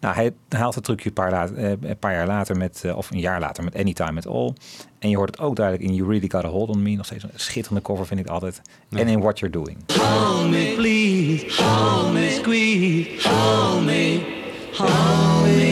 nou, hij haalt het trucje een paar, laat- eh, een paar jaar later... Met, eh, of een jaar later met Anytime at All. En je hoort het ook duidelijk in You Really Got a Hold on Me. Nog steeds een schitterende cover vind ik altijd. En in What You're Doing. Hold me, please. Hold me, squeeze. Hold me. Hold me.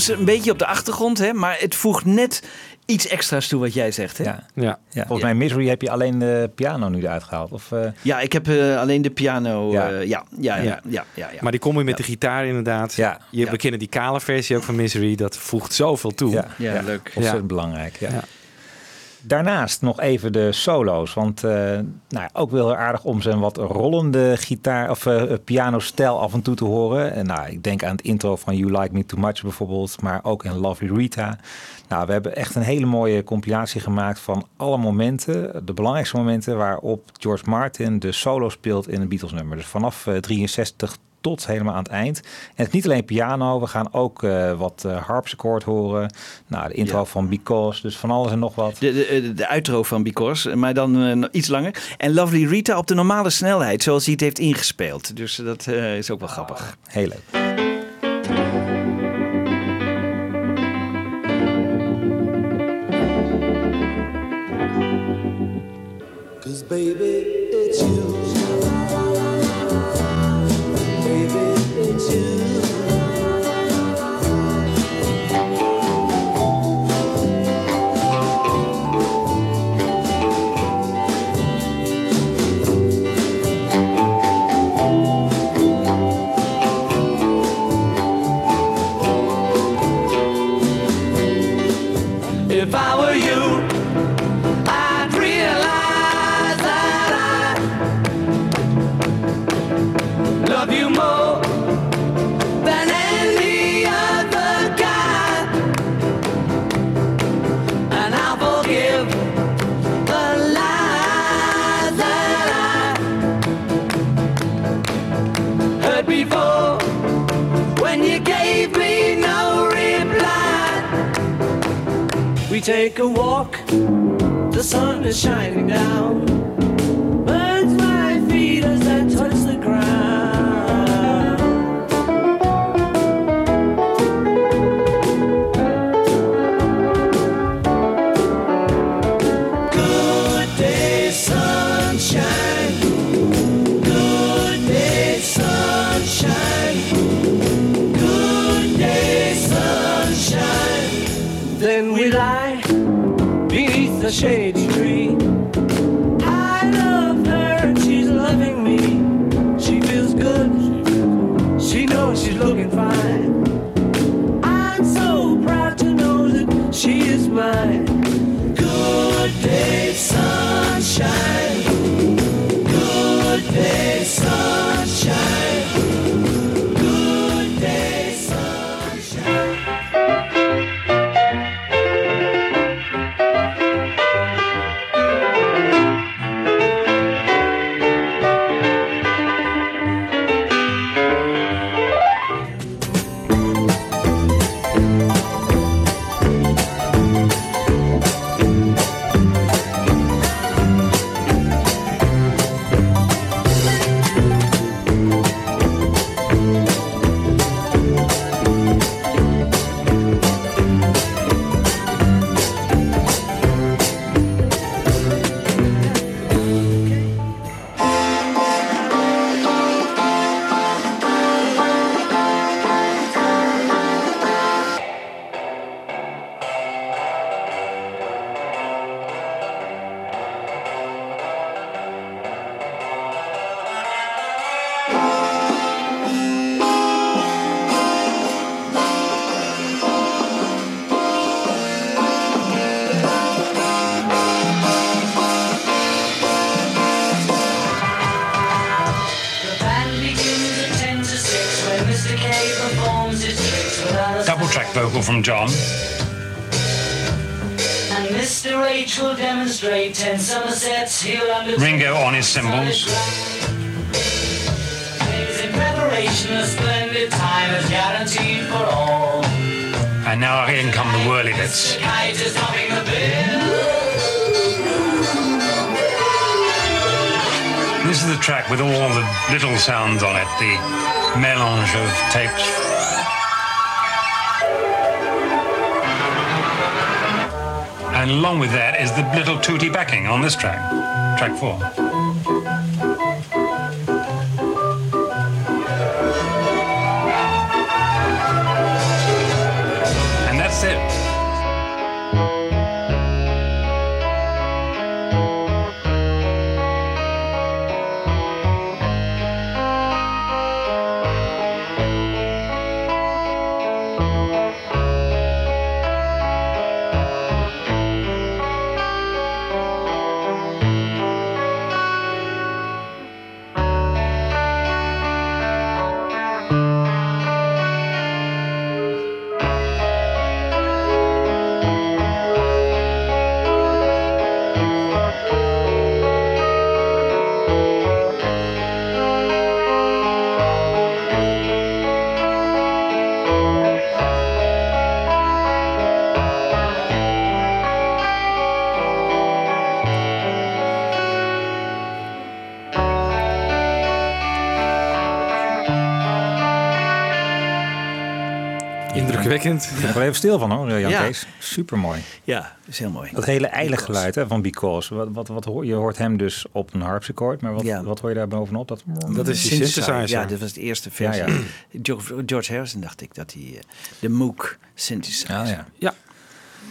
Soms een beetje op de achtergrond, hè, maar het voegt net iets extra's toe wat jij zegt. Hè? Ja. Ja. Ja, volgens mij Misery heb je alleen de piano nu eruit gehaald. Of, eh, Ja, ik heb eh, alleen de piano. Ja. Ja, ja, ja, ja, Ja. ja, ja, ja. Maar die combi met de gitaar inderdaad. Ja. Je, Ja. We kennen die kale versie ook van Misery. Dat voegt zoveel toe. ja, Ja, leuk. Ontzettend Ja. belangrijk. Ja. Daarnaast nog even de solo's. Want eh, nou, ook wel aardig om zijn wat rollende gitaar of eh pianostijl af en toe te horen. En nou, ik denk aan het intro van You Like Me Too Much bijvoorbeeld, maar ook in Lovely Rita. Nou, we hebben echt een hele mooie compilatie gemaakt van alle momenten, de belangrijkste momenten waarop George Martin de solo speelt in een Beatles nummer. Dus vanaf eh, 63 tot helemaal aan het eind. En het is niet alleen piano, we gaan ook eh, wat eh harpsichord horen. Nou, de intro Ja. van Because, dus van alles en nog wat. De, de, de, de outro van Because, maar dan eh, iets langer. En Lovely Rita op de normale snelheid, zoals hij het heeft ingespeeld. Dus dat eh, is ook wel grappig. Heel leuk. Cause baby, We take a walk, the sun is shining down. Shady vocal from John. And Mr. H will demonstrate ten Somersets. He'll undertake Ringo on his cymbals. Is in preparation a splendid time is guaranteed for all. And now in come the whirly bits. Kite is topping the bill. This is the track with all the little sounds on it, the melange of tapes. Along with that is the little tooty backing on this track, track four. Indrukwekkend. Ik ben er even stil van hoor, Jan Ja. Kees. Supermooi. Ja, dat is heel mooi. Dat hele eilig geluid hè, van Because. Wat, wat, wat hoor, je hoort hem dus op een harpsichord, maar wat, Ja. wat hoor je daar bovenop? Dat, Dat is die Synthesizer. synthesizer. Ja, dat was de eerste versie. Ja, (clears throat) George, George Harrison dacht ik dat hij eh, de Moog synthesizer. Ah, ja. Ja.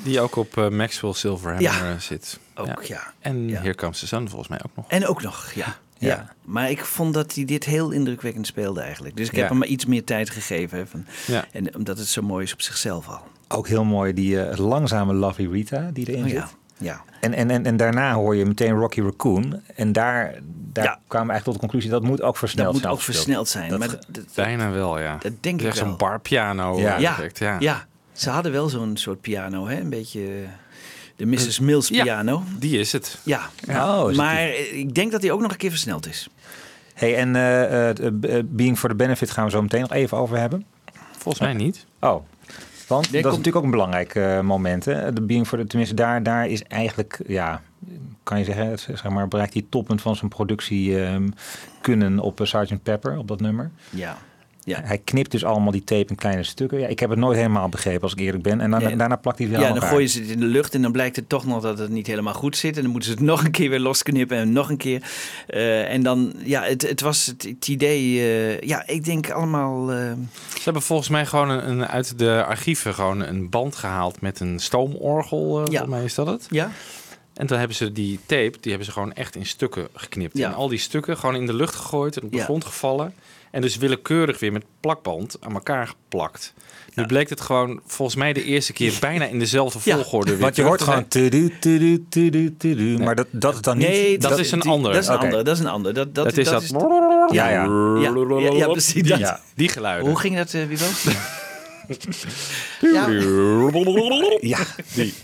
Die ook op eh, Maxwell Silverhammer Ja. eh, zit. Ook, ja. En Ja. Here Comes the Sun volgens mij ook nog. En ook nog, ja. Ja. Ja. Maar ik vond dat hij dit heel indrukwekkend speelde eigenlijk. Dus ik heb Ja. hem maar iets meer tijd gegeven. hè, Van, Ja. En omdat het zo mooi is op zichzelf al. Ook heel mooi die eh, langzame Lovey Rita die erin Oh, zit. ja. ja. En, en, en, en daarna hoor je meteen Rocky Raccoon. En daar, daar Ja. kwamen we eigenlijk tot de conclusie dat moet ook versneld Dat moet zijn ook versneld zijn. Dat maar ge- dat, dat- Bijna wel, ja. Dat denk ik echt zo'n wel. barpiano Ja. ja. ja, ze hadden wel zo'n soort piano. Hè? Een beetje de Mrs. Mills Ja. piano. Die is het. Ja, Oh, is maar eh, ik denk dat hij ook nog een keer versneld is. Hey, en eh, eh, eh, Being for the Benefit gaan we zo meteen nog even over hebben. Volgens mij niet. Oh, want Nee, dat is komt- natuurlijk ook een belangrijk eh, moment. Hè? De Being for the, tenminste, daar, daar is eigenlijk, ja, kan je zeggen, het, zeg maar, bereikt hij het toppunt van zijn productie ehm, kunnen op eh, Sgt. Pepper, op dat nummer. Ja. Ja. Hij knipt dus allemaal die tape in kleine stukken. Ja, ik heb het nooit helemaal begrepen, als ik eerlijk ben. En dan, daarna plakt hij het weer Ja, dan gooien ze het in de lucht en dan blijkt het toch nog dat het niet helemaal goed zit. En dan moeten ze het (laughs) nog een keer weer losknippen en nog een keer. Eh, en dan, ja, het, het was het, het idee, eh, ja, ik denk allemaal... eh, Ze hebben volgens mij gewoon een, een- uit de archieven gewoon een band gehaald met een stoomorgel. eh, Ja. Volgens mij is dat het. ja, En toen hebben ze die tape, die hebben ze gewoon echt in stukken geknipt. Ja. En al die stukken gewoon in de lucht gegooid en op de Ja. grond gevallen. En dus willekeurig weer met plakband aan elkaar geplakt. Nu bleek het gewoon volgens mij de eerste keer (laughs) bijna in dezelfde Ja. volgorde weer Want je hoort te gewoon... tudu, tudu, tudu, tudu, Maar dat, dat is dan niet... nee, dat is een die- ander. Dat is een Oké. andere, dat is een ander. Dat, dat, Het is dat... Ja, ja. Ja, ja, ja, precies. Die, Dat. die geluiden. Hoe ging dat, uh, Wiebo? Ja. Ja.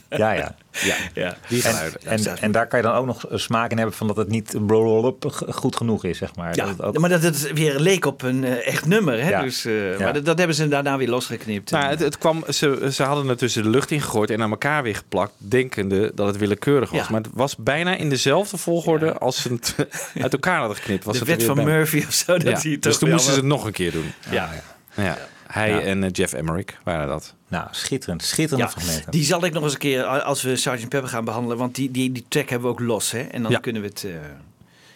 ja, ja. Ja, ja. die En, geluiden. en, en daar kan je dan ook nog smaak in hebben van dat het niet goed genoeg is, zeg maar. Ja, Dat ook, maar dat het weer leek op een eh, echt nummer. Hè? Ja. Dus, eh, Ja. Maar dat, dat hebben ze daarna weer losgeknipt. Nou, En, het, het kwam, ze, ze hadden het tussen de lucht ingegooid en aan elkaar weer geplakt, denkende dat het willekeurig was. Ja. Maar het was bijna in dezelfde volgorde als ze het (laughs) uit elkaar hadden geknipt. Was de het wet van bij. Murphy of zo. Dat Ja, hij het Dus toen moesten ze het nog een keer doen. Ja. Ja. Hij Ja. en eh, Jeff Emmerich waren dat. nou, schitterend. Schitterende Ja, fragmenten. die zal ik nog eens een keer, als we Sgt. Pepper gaan behandelen, want die, die, die track hebben we ook los. Hè? En dan Ja. kunnen we het... eh,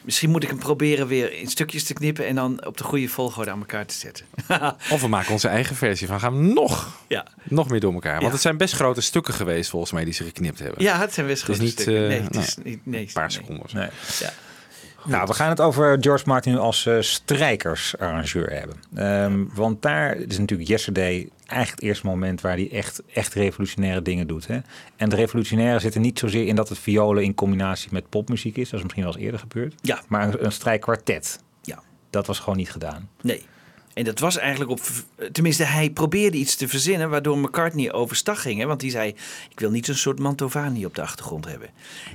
misschien moet ik hem proberen weer in stukjes te knippen en dan op de goede volgorde aan elkaar te zetten. (laughs) Of we maken onze eigen versie van. Gaan we nog, ja. nog meer door elkaar. Want Ja. het zijn best grote stukken geweest volgens mij die ze geknipt hebben. ja, het zijn best grote niet, stukken. eh, nee, het is niet... Nee, Een paar nee. seconden. Nee. Ja. Nou, we gaan het over George Martin als eh, strijkersarrangeur hebben. Ehm, want daar is natuurlijk Yesterday eigenlijk het eerste moment waar hij echt, echt revolutionaire dingen doet. Hè? En de revolutionaire zit er niet zozeer in dat het violen in combinatie met popmuziek is. Dat is misschien wel eens eerder gebeurd. Ja. Maar een, een strijkkwartet, Ja. dat was gewoon niet gedaan. Nee. En dat was eigenlijk op. Tenminste, hij probeerde iets te verzinnen. waardoor McCartney overstag ging. Hè? Want die zei: Ik wil niet zo'n soort Mantovani op de achtergrond hebben.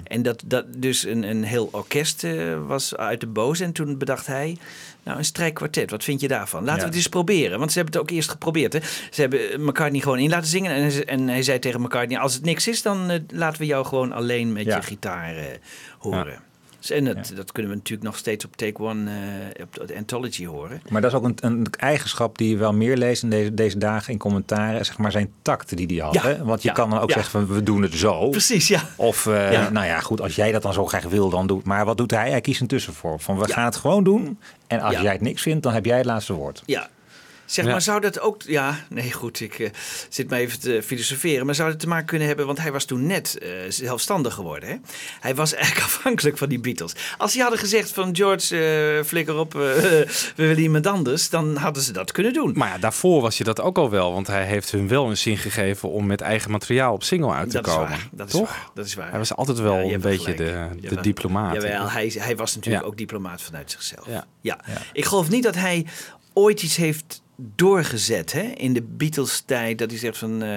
En dat, dat dus een, een heel orkest eh, was uit de boos. En toen bedacht hij: Nou, een strijkkwartet, wat vind je daarvan? Laten Ja. we het eens proberen. Want ze hebben het ook eerst geprobeerd. Hè? Ze hebben McCartney gewoon in laten zingen. En, hij- en hij zei tegen McCartney: Als het niks is, dan eh, laten we jou gewoon alleen met Ja. je gitaar eh, horen. Dus En dat, dat kunnen we natuurlijk nog steeds op Take One, eh, op de Anthology horen. Maar dat is ook een, een eigenschap die je wel meer leest in deze, deze dagen in commentaren. Zeg maar zijn tact die hij had. Ja, Hè? Want je ja, kan dan ook zeggen van we doen het zo. Precies, ja. Of eh, nou ja, goed, als jij dat dan zo graag wil, dan doe Maar wat doet hij? Hij kiest een tussenvorm. Van we gaan het gewoon doen. En als jij het niks vindt, dan heb jij het laatste woord. Ja. Zeg Ja. maar, zou dat ook... Ja, nee, goed, ik eh, zit maar even te filosoferen. Maar zou het te maken kunnen hebben... Want hij was toen net eh, zelfstandig geworden, hè? Hij was eigenlijk (laughs) afhankelijk van die Beatles. Als die hadden gezegd van... George, eh, flikker op, we willen iemand anders... dan hadden ze dat kunnen doen. Maar ja, daarvoor was je dat ook al wel. Want hij heeft hun wel een zin gegeven om met eigen materiaal op single uit te dat is komen. waar, dat is Toch? waar. Dat is waar. Hij was altijd wel Ja, een beetje de, de hebt- diplomaat. Jawel, hij, hij was natuurlijk Ja. ook diplomaat vanuit zichzelf. Ja. Ja. Ik geloof niet dat hij ooit iets heeft doorgezet hè? in de Beatles-tijd. Dat hij zegt van... eh,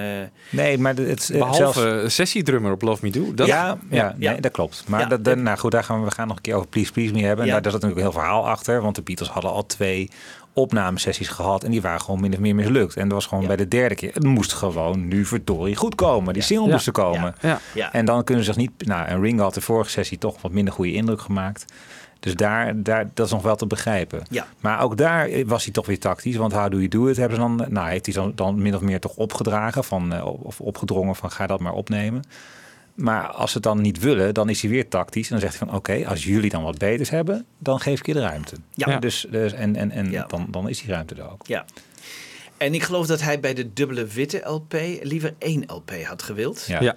Nee, maar het, het Behalve zelfs- sessiedrummer op Love Me Do. Dat, ja, ja, ja. Nee, dat klopt. Maar Ja. dat, dat- nou goed, daar gaan we, we gaan nog een keer over Please Please Me hebben. Ja. Nou, daar zat natuurlijk een heel verhaal achter. Want de Beatles hadden al twee opnamesessies gehad. En die waren gewoon min of meer mislukt. En dat was gewoon Ja. bij de derde keer. Het moest gewoon nu verdorie goed komen. Die single Ja. moest er komen. Ja. ja. En dan kunnen ze zich niet... Nou, en Ringo had de vorige sessie toch wat minder goede indruk gemaakt. Dus daar, daar, dat is nog wel te begrijpen. Ja. Maar ook daar was hij toch weer tactisch. Want How Do You Do It hebben ze dan... Nou, heeft hij dan, dan min of meer toch opgedragen. Van, eh, of opgedrongen van ga dat maar opnemen. Maar als ze het dan niet willen, dan is hij weer tactisch. En dan zegt hij van oké, als jullie dan wat beters hebben, dan geef ik je de ruimte. Ja. Dus, dus, en en, en Ja. dan, dan is die ruimte er ook. Ja. En ik geloof dat hij bij de dubbele witte LP liever één LP had gewild. Ja. Ja.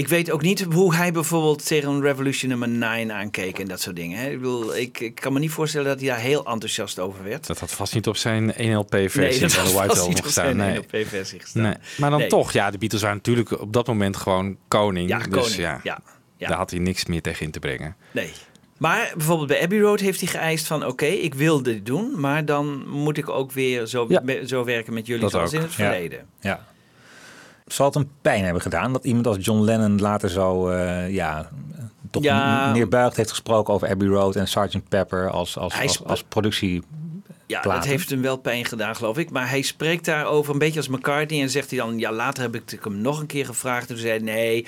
Ik weet ook niet hoe hij bijvoorbeeld tegen Revolution nummer 9 aankeek en dat soort dingen. Hè. Ik, bedoel, ik, ik kan me niet voorstellen dat hij daar heel enthousiast over werd. Dat had vast niet op zijn 1LP-versie nee, dat van de was White vast Album niet op gestaan. zijn Nee. Gestaan. nee. Maar dan Nee. toch, ja, de Beatles waren natuurlijk op dat moment gewoon koning. Ja, dus koning. ja, Ja, ja. daar had hij niks meer tegen in te brengen. Nee. Maar bijvoorbeeld bij Abbey Road heeft hij geëist van... oké, ik wil dit doen, maar dan moet ik ook weer zo, Ja. me- zo werken met jullie Dat zoals ook. in het Ja. verleden. Ja. Zal het een pijn hebben gedaan dat iemand als John Lennon later zo eh, ja, toch Ja. neerbuigd heeft gesproken over Abbey Road en Sgt. Pepper als, als, als, als productie. Ja, platen. dat heeft hem wel pijn gedaan, geloof ik. Maar hij spreekt daarover een beetje als McCartney. En zegt hij dan, ja, later heb ik hem nog een keer gevraagd. En toen zei hij, nee,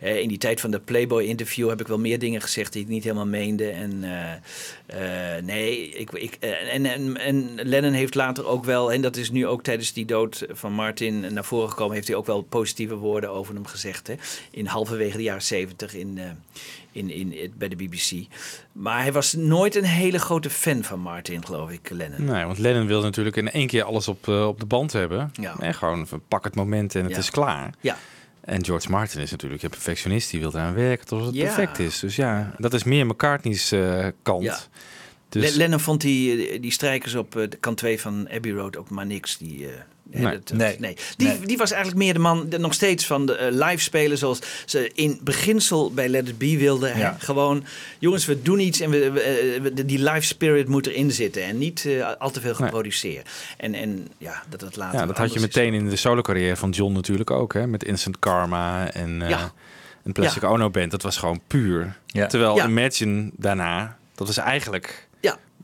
eh, in die tijd van de Playboy-interview heb ik wel meer dingen gezegd die ik niet helemaal meende. En eh, eh, nee, ik, ik, en, en, en Lennon heeft later ook wel, en dat is nu ook tijdens die dood van Martin naar voren gekomen, heeft hij ook wel positieve woorden over hem gezegd. Hè? In halverwege de jaren zeventig in, in, in, bij de BBC. Maar hij was nooit een hele grote fan van Martin, geloof ik, Lennon. Nee, want Lennon wilde natuurlijk in één keer alles op, eh, op de band hebben. Ja. En gewoon pak het moment en het Ja. is klaar. Ja. En George Martin is natuurlijk een perfectionist. Die wil eraan werken tot het Ja. perfect is. Dus ja, dat is meer McCartney's eh, kant. Ja. Dus, Le- Lennon vond die, die strijkers op eh, de kant 2 van Abbey Road ook maar niks. Die, eh, Nee. dat- dat- Nee. nee. Die, Nee. die was eigenlijk meer de man, de- nog steeds van de eh, live spelen zoals ze in beginsel bij Let It Be wilden. Ja. Gewoon, jongens, we doen iets en we, we, eh, we- die live spirit moet erin zitten. En niet eh, al te veel Nee. geproduceerd. En, en ja, dat het later ja, dat had je is. meteen in de solo carrière van John natuurlijk ook. Hè? Met Instant Karma en eh Ja. een Plastic Ja. Ono Band. Dat was gewoon puur. Ja. Terwijl Ja. Imagine daarna, dat was eigenlijk.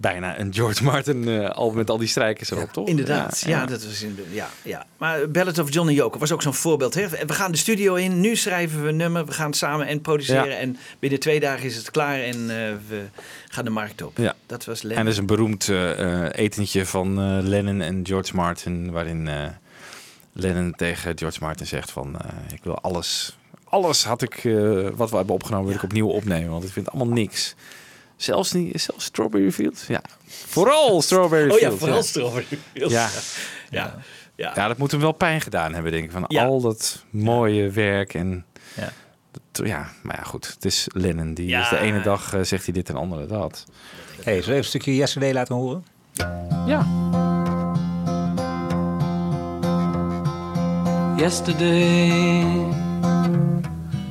Bijna een George Martin eh, album met al die strijkers erop, toch? Inderdaad, ja, dat was in, ja, ja. Maar Ballad of John en Yoko was ook zo'n voorbeeld. Hè? We gaan de studio in, nu schrijven we een nummer, we gaan samen en produceren. En binnen twee dagen is het klaar en eh, we gaan de markt op. Ja. Dat was En Lennon. er is een beroemd eh, etentje van Lennon en George Martin, waarin Lennon tegen George Martin zegt van, ik wil alles, alles had ik, wat we hebben opgenomen, wil ik opnieuw opnemen, want ik vind allemaal niks. Zelfs niet, zelfs Strawberry Fields. Ja, vooral (laughs) Strawberry Oh ja, Fields. vooral ja. Strawberry Fields. Ja. (laughs) ja. ja. Ja, dat moet hem wel pijn gedaan hebben, denk ik. Van Ja. al dat mooie werk en... Ja. dat- ja, maar ja, goed. Het is Lennon. Die Ja. is de ene dag eh, zegt hij dit en de andere dat. Hey, zullen we even een stukje Yesterday laten horen? Ja. yesterday.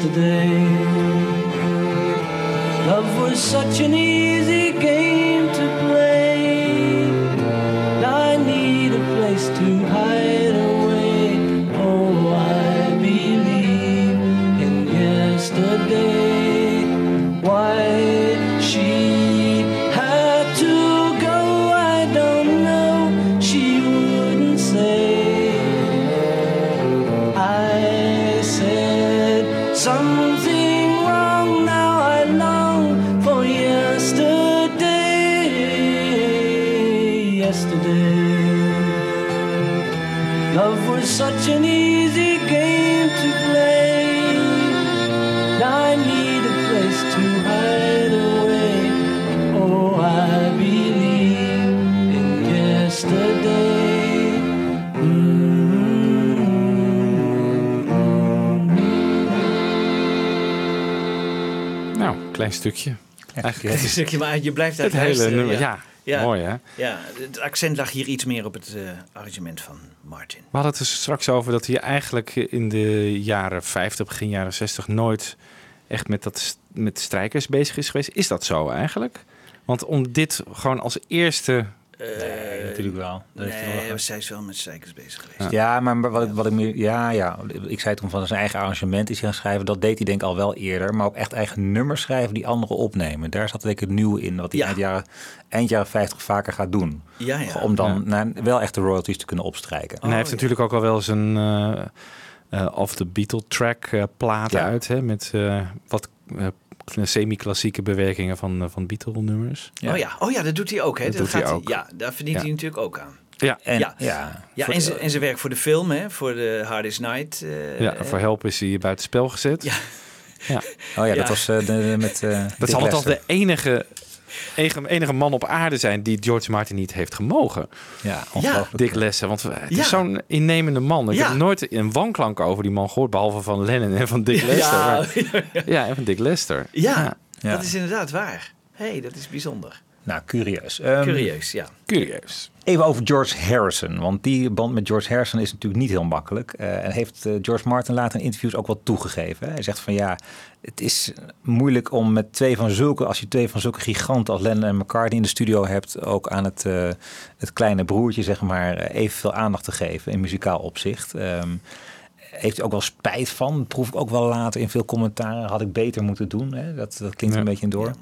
yesterday. Love was such an klein stukje. Eigenlijk Het stukje, maar je blijft het uit hele luisteren, nummer. Ja, mooi hè? Ja, het accent lag hier iets meer op het eh, arrangement van Martin. We hadden het er straks over dat hij eigenlijk in de jaren 50, begin jaren 60 nooit echt met, dat, met strijkers bezig is geweest. Is dat zo eigenlijk? Want om dit gewoon als eerste... Nee, natuurlijk wel. Dat wel Nee, gedaan. zij is wel met zeikers bezig geweest. Ja, maar wat, ik- wat ik meer. Ja, ja. Ik zei toen van zijn eigen arrangement is hij gaan schrijven. Dat deed hij denk ik al wel eerder. Maar ook echt eigen nummers schrijven die anderen opnemen. Daar zat denk ik het nieuwe in. Wat hij Ja. eind, jaren, eind jaren 50 vaker gaat doen. Ja, ja. Om dan naar, wel echt de royalties te kunnen opstrijken. en hij heeft natuurlijk ook al wel zijn eh eh, Off the Beatle track eh, platen Ja. uit. Hè, met eh, wat eh, semi-klassieke bewerkingen van, eh, van Beatle nummers. Oh ja, oh ja, dat doet hij ook. Hè? Dat doet hij ook. Ja, daar verdient Ja. hij natuurlijk ook aan. Ja, En, Ja. ja. Ja, voor- en, ze, en ze werkt voor de film, hè? voor de Hardest Night. eh, ja, voor Help is hij buiten spel gezet. Ja. ja. Oh ja, dat Ja. was eh, de, de- met. eh Dat althans Lester. de enige, enige, enige man op aarde zijn die George Martin niet heeft gemogen. Ja. Dick Lester. Want het is zo'n innemende man. Ik heb nooit een wanklank over die man gehoord, behalve van Lennon en van Dick Lester. (laughs) Ja, en van Dick Lester. ja, dat is inderdaad waar. Hé, hey, dat is bijzonder. Nou, curieus. Ehm, Curieus, ja. Curieus. Even over George Harrison. Want die band met George Harrison is natuurlijk niet heel makkelijk. Eh, en heeft eh, George Martin later in interviews ook wel toegegeven. hè. Hij zegt van ja, het is moeilijk om met twee van zulke, als je twee van zulke giganten als Lennon en McCartney in de studio hebt, ook aan het, eh, het kleine broertje, zeg maar, evenveel aandacht te geven in muzikaal opzicht. Ehm, heeft hij ook wel spijt van. Dat proef ik ook wel later in veel commentaren. Had ik beter moeten doen. Hè? Dat, dat klinkt Ja. een beetje in door. Ik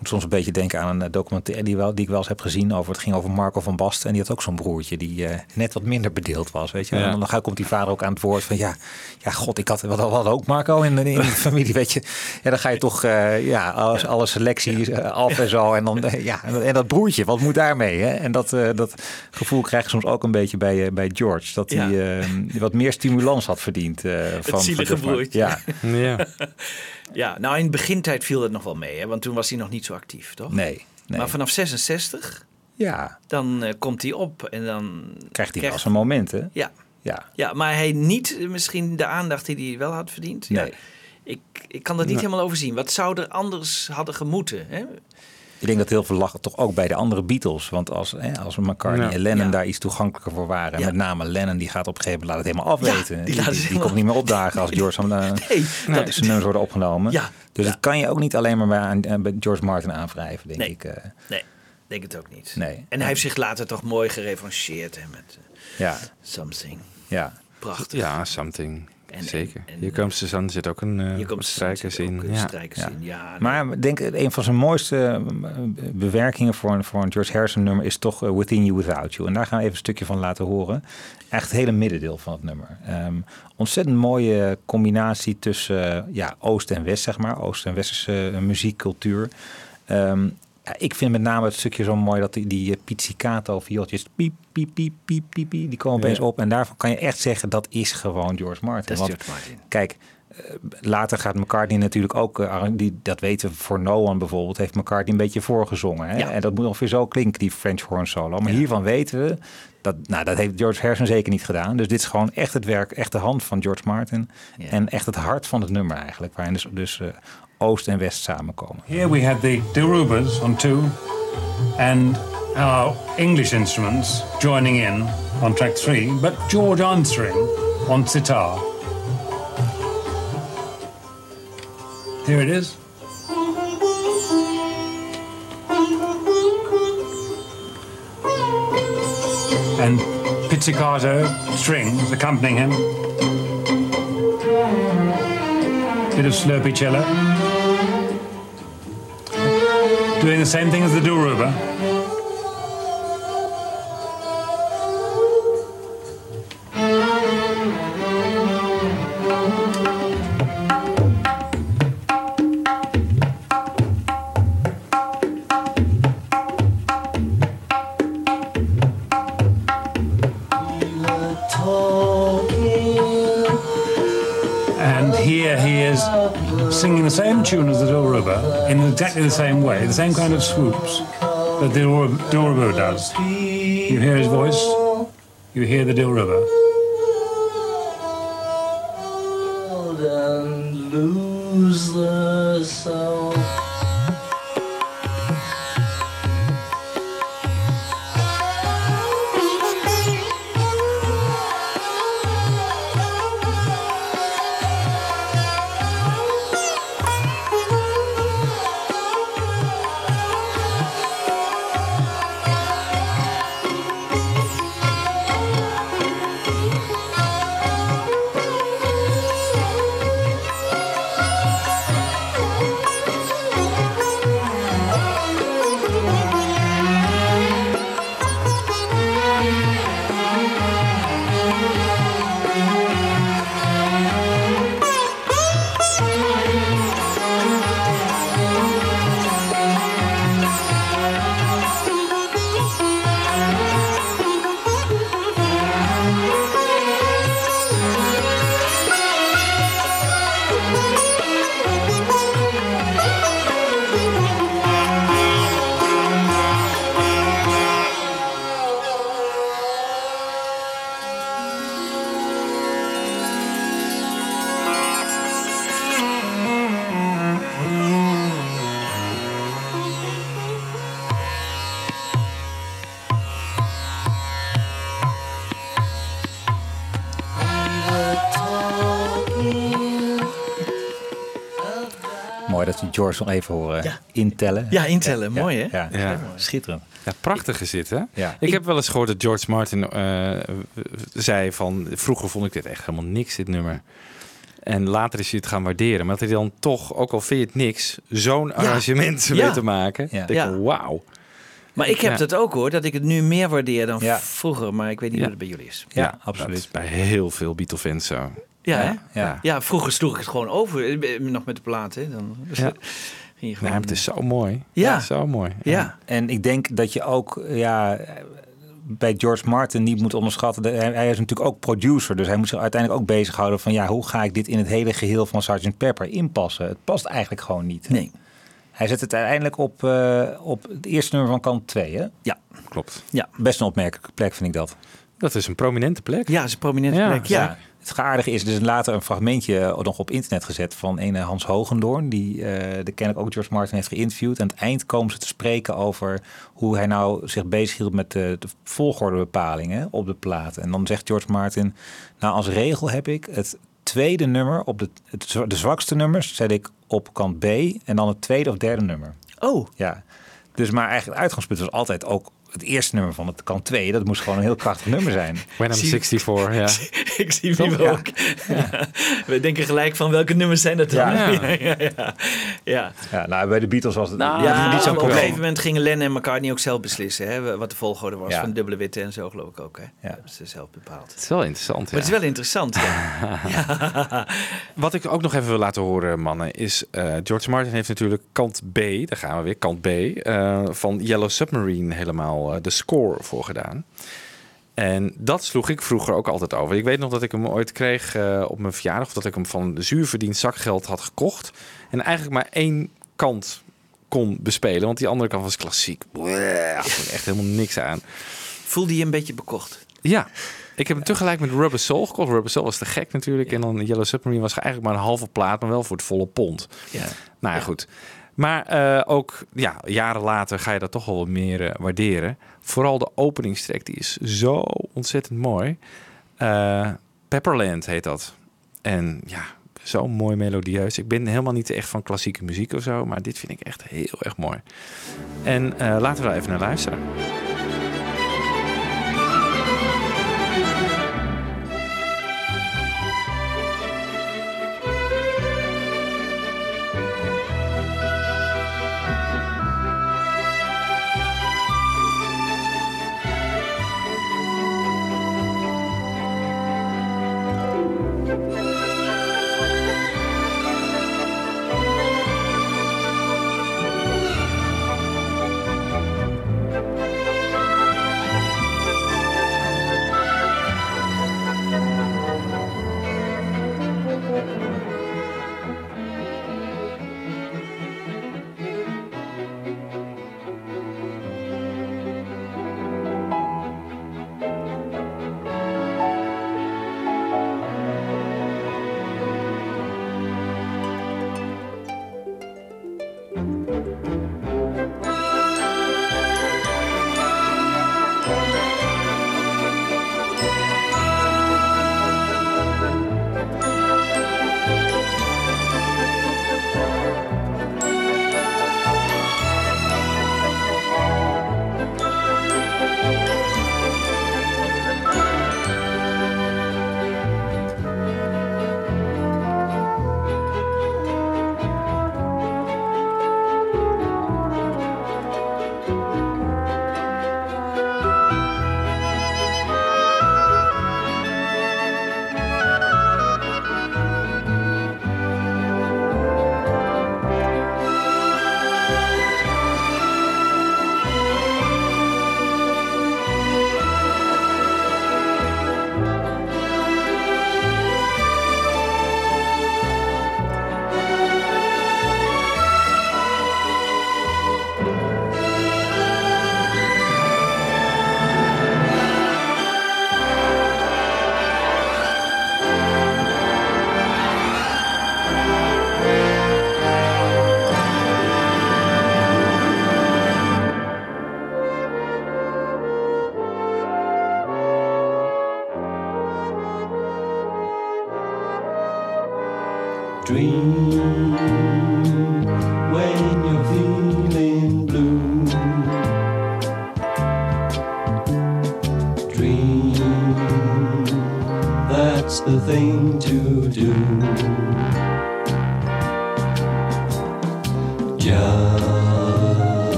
moet soms een beetje denken aan een eh, documentaire die, wel, die ik wel eens heb gezien. Over, het ging over Marco van Basten. En die had ook zo'n broertje die eh, net wat minder bedeeld was. Weet je? Ja. En dan ga- komt die vader ook aan het woord van ja, ja god, ik had wat wat ook Marco in, de- in (laughs) de familie. Weet je. Ja, dan ga je toch eh, ja, alles, alle selecties eh, af en zo. En, dan, ja, en, en dat broertje, wat moet daarmee? Hè? En dat, eh, dat gevoel krijg je soms ook een beetje bij, bij George. Dat Ja. hij eh, wat meer stimulans had verdiend. eh, van, van zielige broertje. Ja, Ja. (laughs) Ja, nou in de begintijd viel het nog wel mee, hè? want toen was hij nog niet zo actief, toch? nee. nee. Maar vanaf 66, ja, dan eh, komt hij op en dan krijgt hij wel zijn momenten. Ja, Ja, ja, maar hij niet eh, misschien de aandacht die hij wel had verdiend. Ja, Nee. ik, ik kan dat niet helemaal overzien. Wat zou er anders hadden gemoeten? Hè? Ik denk dat heel veel lachen toch ook bij de andere Beatles. Want als, hè, als McCartney Ja. en Lennon Ja. daar iets toegankelijker voor waren. Ja. met name Lennon, die gaat op een gegeven moment laat het helemaal afweten. Ja, die die, laat het die, helemaal- komt niet meer opdagen als George (laughs) hem, eh, Nee, dat is zijn nummers worden opgenomen. Ja, Dus ja. dat kan je ook niet alleen maar bij, aan- eh, bij George Martin aanwrijven, denk Nee. ik. eh. Nee, denk het ook niet. Nee. En hij heeft zich later toch mooi gerevancheerd hè, met eh, ja, Something. ja. Prachtig. ja, something. En, Zeker. en- Hier komt Suzanne zit ook een eh, strijkers ook, in. Ja. strijkers in. Ja, Maar ik denk een van zijn mooiste eh, bewerkingen voor een, voor een George Harrison nummer is toch eh, Within You Without You. En daar gaan we even een stukje van laten horen. Echt het hele middendeel van het nummer. Ehm, ontzettend mooie combinatie tussen ja, Oost en West, zeg maar. Oost- en Westerse muziekcultuur. Ehm, ja, ik vind met name het stukje zo mooi dat die, die eh, pizzicato viooltjes piep, piep, piep, piep, piep, piep, die komen opeens Ja. op. En daarvan kan je echt zeggen dat is gewoon George Martin. Dat is George Martin. Kijk, eh, later gaat McCartney natuurlijk ook, eh, die, dat weten we voor No One bijvoorbeeld, heeft McCartney een beetje voorgezongen. Hè? Ja. En dat moet ongeveer zo klinken, die French horn solo. Maar hiervan weten we, dat, nou, dat heeft George Harrison zeker niet gedaan. Dus dit is gewoon echt het werk, echt de hand van George Martin. Ja. En echt het hart van het nummer eigenlijk, waarin dus, dus Oost en West samenkomen. Here we had the Dilrubas on two and our English instruments joining in on track three, but George answering on sitar. Here it is. And pizzicato strings accompanying him. Bit of slurpy cello. Doing the same thing as the Dilruba. Exactly the same way, the same kind of swoops that the Dilruba Dilruba does. You hear his voice, you hear the Dilruba. and George nog even horen Ja. intellen. Ja, intellen. Mooi, hè? Ja, Ja. schitterend. Ja, prachtig is dit, hè? Ja. Ik heb wel eens gehoord dat George Martin eh, zei van... Vroeger vond ik dit echt helemaal niks, dit nummer. En later is hij het gaan waarderen. Maar dat hij dan toch, ook al vind je het niks... zo'n arrangement Ja. weet te maken. Ja. denk ik, Ja. wauw. Maar ik heb Ja. dat ook hoor, dat ik het nu meer waardeer dan Ja. vroeger. Maar ik weet niet Ja. hoe het bij jullie is. Ja, Dat absoluut. is bij heel veel Beatle-fans zo. Ja? Ja. Ja, vroeger sloeg ik het gewoon over. eh, Nog met de plaat, hè? Dan Ja. ging je gewoon... het is zo mooi. Ja. Zo mooi. ja. En ik denk dat je ook ja, bij George Martin niet moet onderschatten. Hij, is natuurlijk ook producer. Dus hij moet zich uiteindelijk ook bezighouden van ja, hoe ga ik dit in het hele geheel van Sgt. Pepper inpassen? Het past eigenlijk gewoon niet. Nee. Hij zet het uiteindelijk op, eh, op het eerste nummer van kant 2. Hè? Ja. Klopt. Best een opmerkelijke plek vind ik dat. Dat is een prominente plek. Ja, is een prominente Ja, plek. Ja. Ja. Het aardige is, er is later een fragmentje nog op internet gezet van een Hans Hogendoorn, die eh de ken ik ook George Martin heeft geïnterviewd. Aan het eind komen ze te spreken over hoe hij nou zich bezighield met de, de volgordebepalingen op de plaat. En dan zegt George Martin, nou als regel heb ik het tweede nummer, op de, het, de zwakste nummers, zet ik op kant B en dan het tweede of derde nummer. Oh, Ja. Dus maar eigenlijk het uitgangspunt was altijd ook het eerste nummer van het kant 2, dat moest gewoon een heel krachtig nummer zijn. (laughs) When I'm Zie- 64, (laughs) ja. Ik zie wie Ja. ook. (laughs) We denken gelijk van welke nummers zijn dat dan? Ja. Ja, ja, ja. ja. Ja, nou, bij de Beatles was het Nou, Ja, niet zo op een probleem. gegeven moment gingen Lennon en McCartney ook zelf beslissen. Hè, wat de volgorde was Ja. van dubbele witte en zo geloof ik ook. Hè. Dat Ja. hebben ze zelf bepaald. Het is wel interessant, Maar het is wel interessant. Ja. Wat ik ook nog even wil laten horen, mannen, is eh, George Martin heeft natuurlijk kant B, daar gaan we weer, kant B, eh, van Yellow Submarine helemaal eh, de score voor gedaan. En dat sloeg ik vroeger ook altijd over. Ik weet nog dat ik hem ooit kreeg eh, op mijn verjaardag, of dat ik hem van zuur verdiend zakgeld had gekocht. En eigenlijk maar één kant kon bespelen, want die andere kant was klassiek. Bleh, echt helemaal niks aan. Voelde je een beetje bekocht? Ja, ik heb hem tegelijk met Rubber Soul gekocht. Rubber Soul was te gek natuurlijk. En dan Yellow Submarine was eigenlijk maar een halve plaat, maar wel voor het volle pond. Ja. Nou ja, goed. Maar eh, ook ja, jaren later ga je dat toch wel meer eh, waarderen. Vooral de openingstrek, die is zo ontzettend mooi. Eh, Pepperland heet dat. En ja, zo mooi melodieus. Ik ben helemaal niet echt van klassieke muziek of zo, maar dit vind ik echt heel erg mooi. En laten we daar even naar luisteren.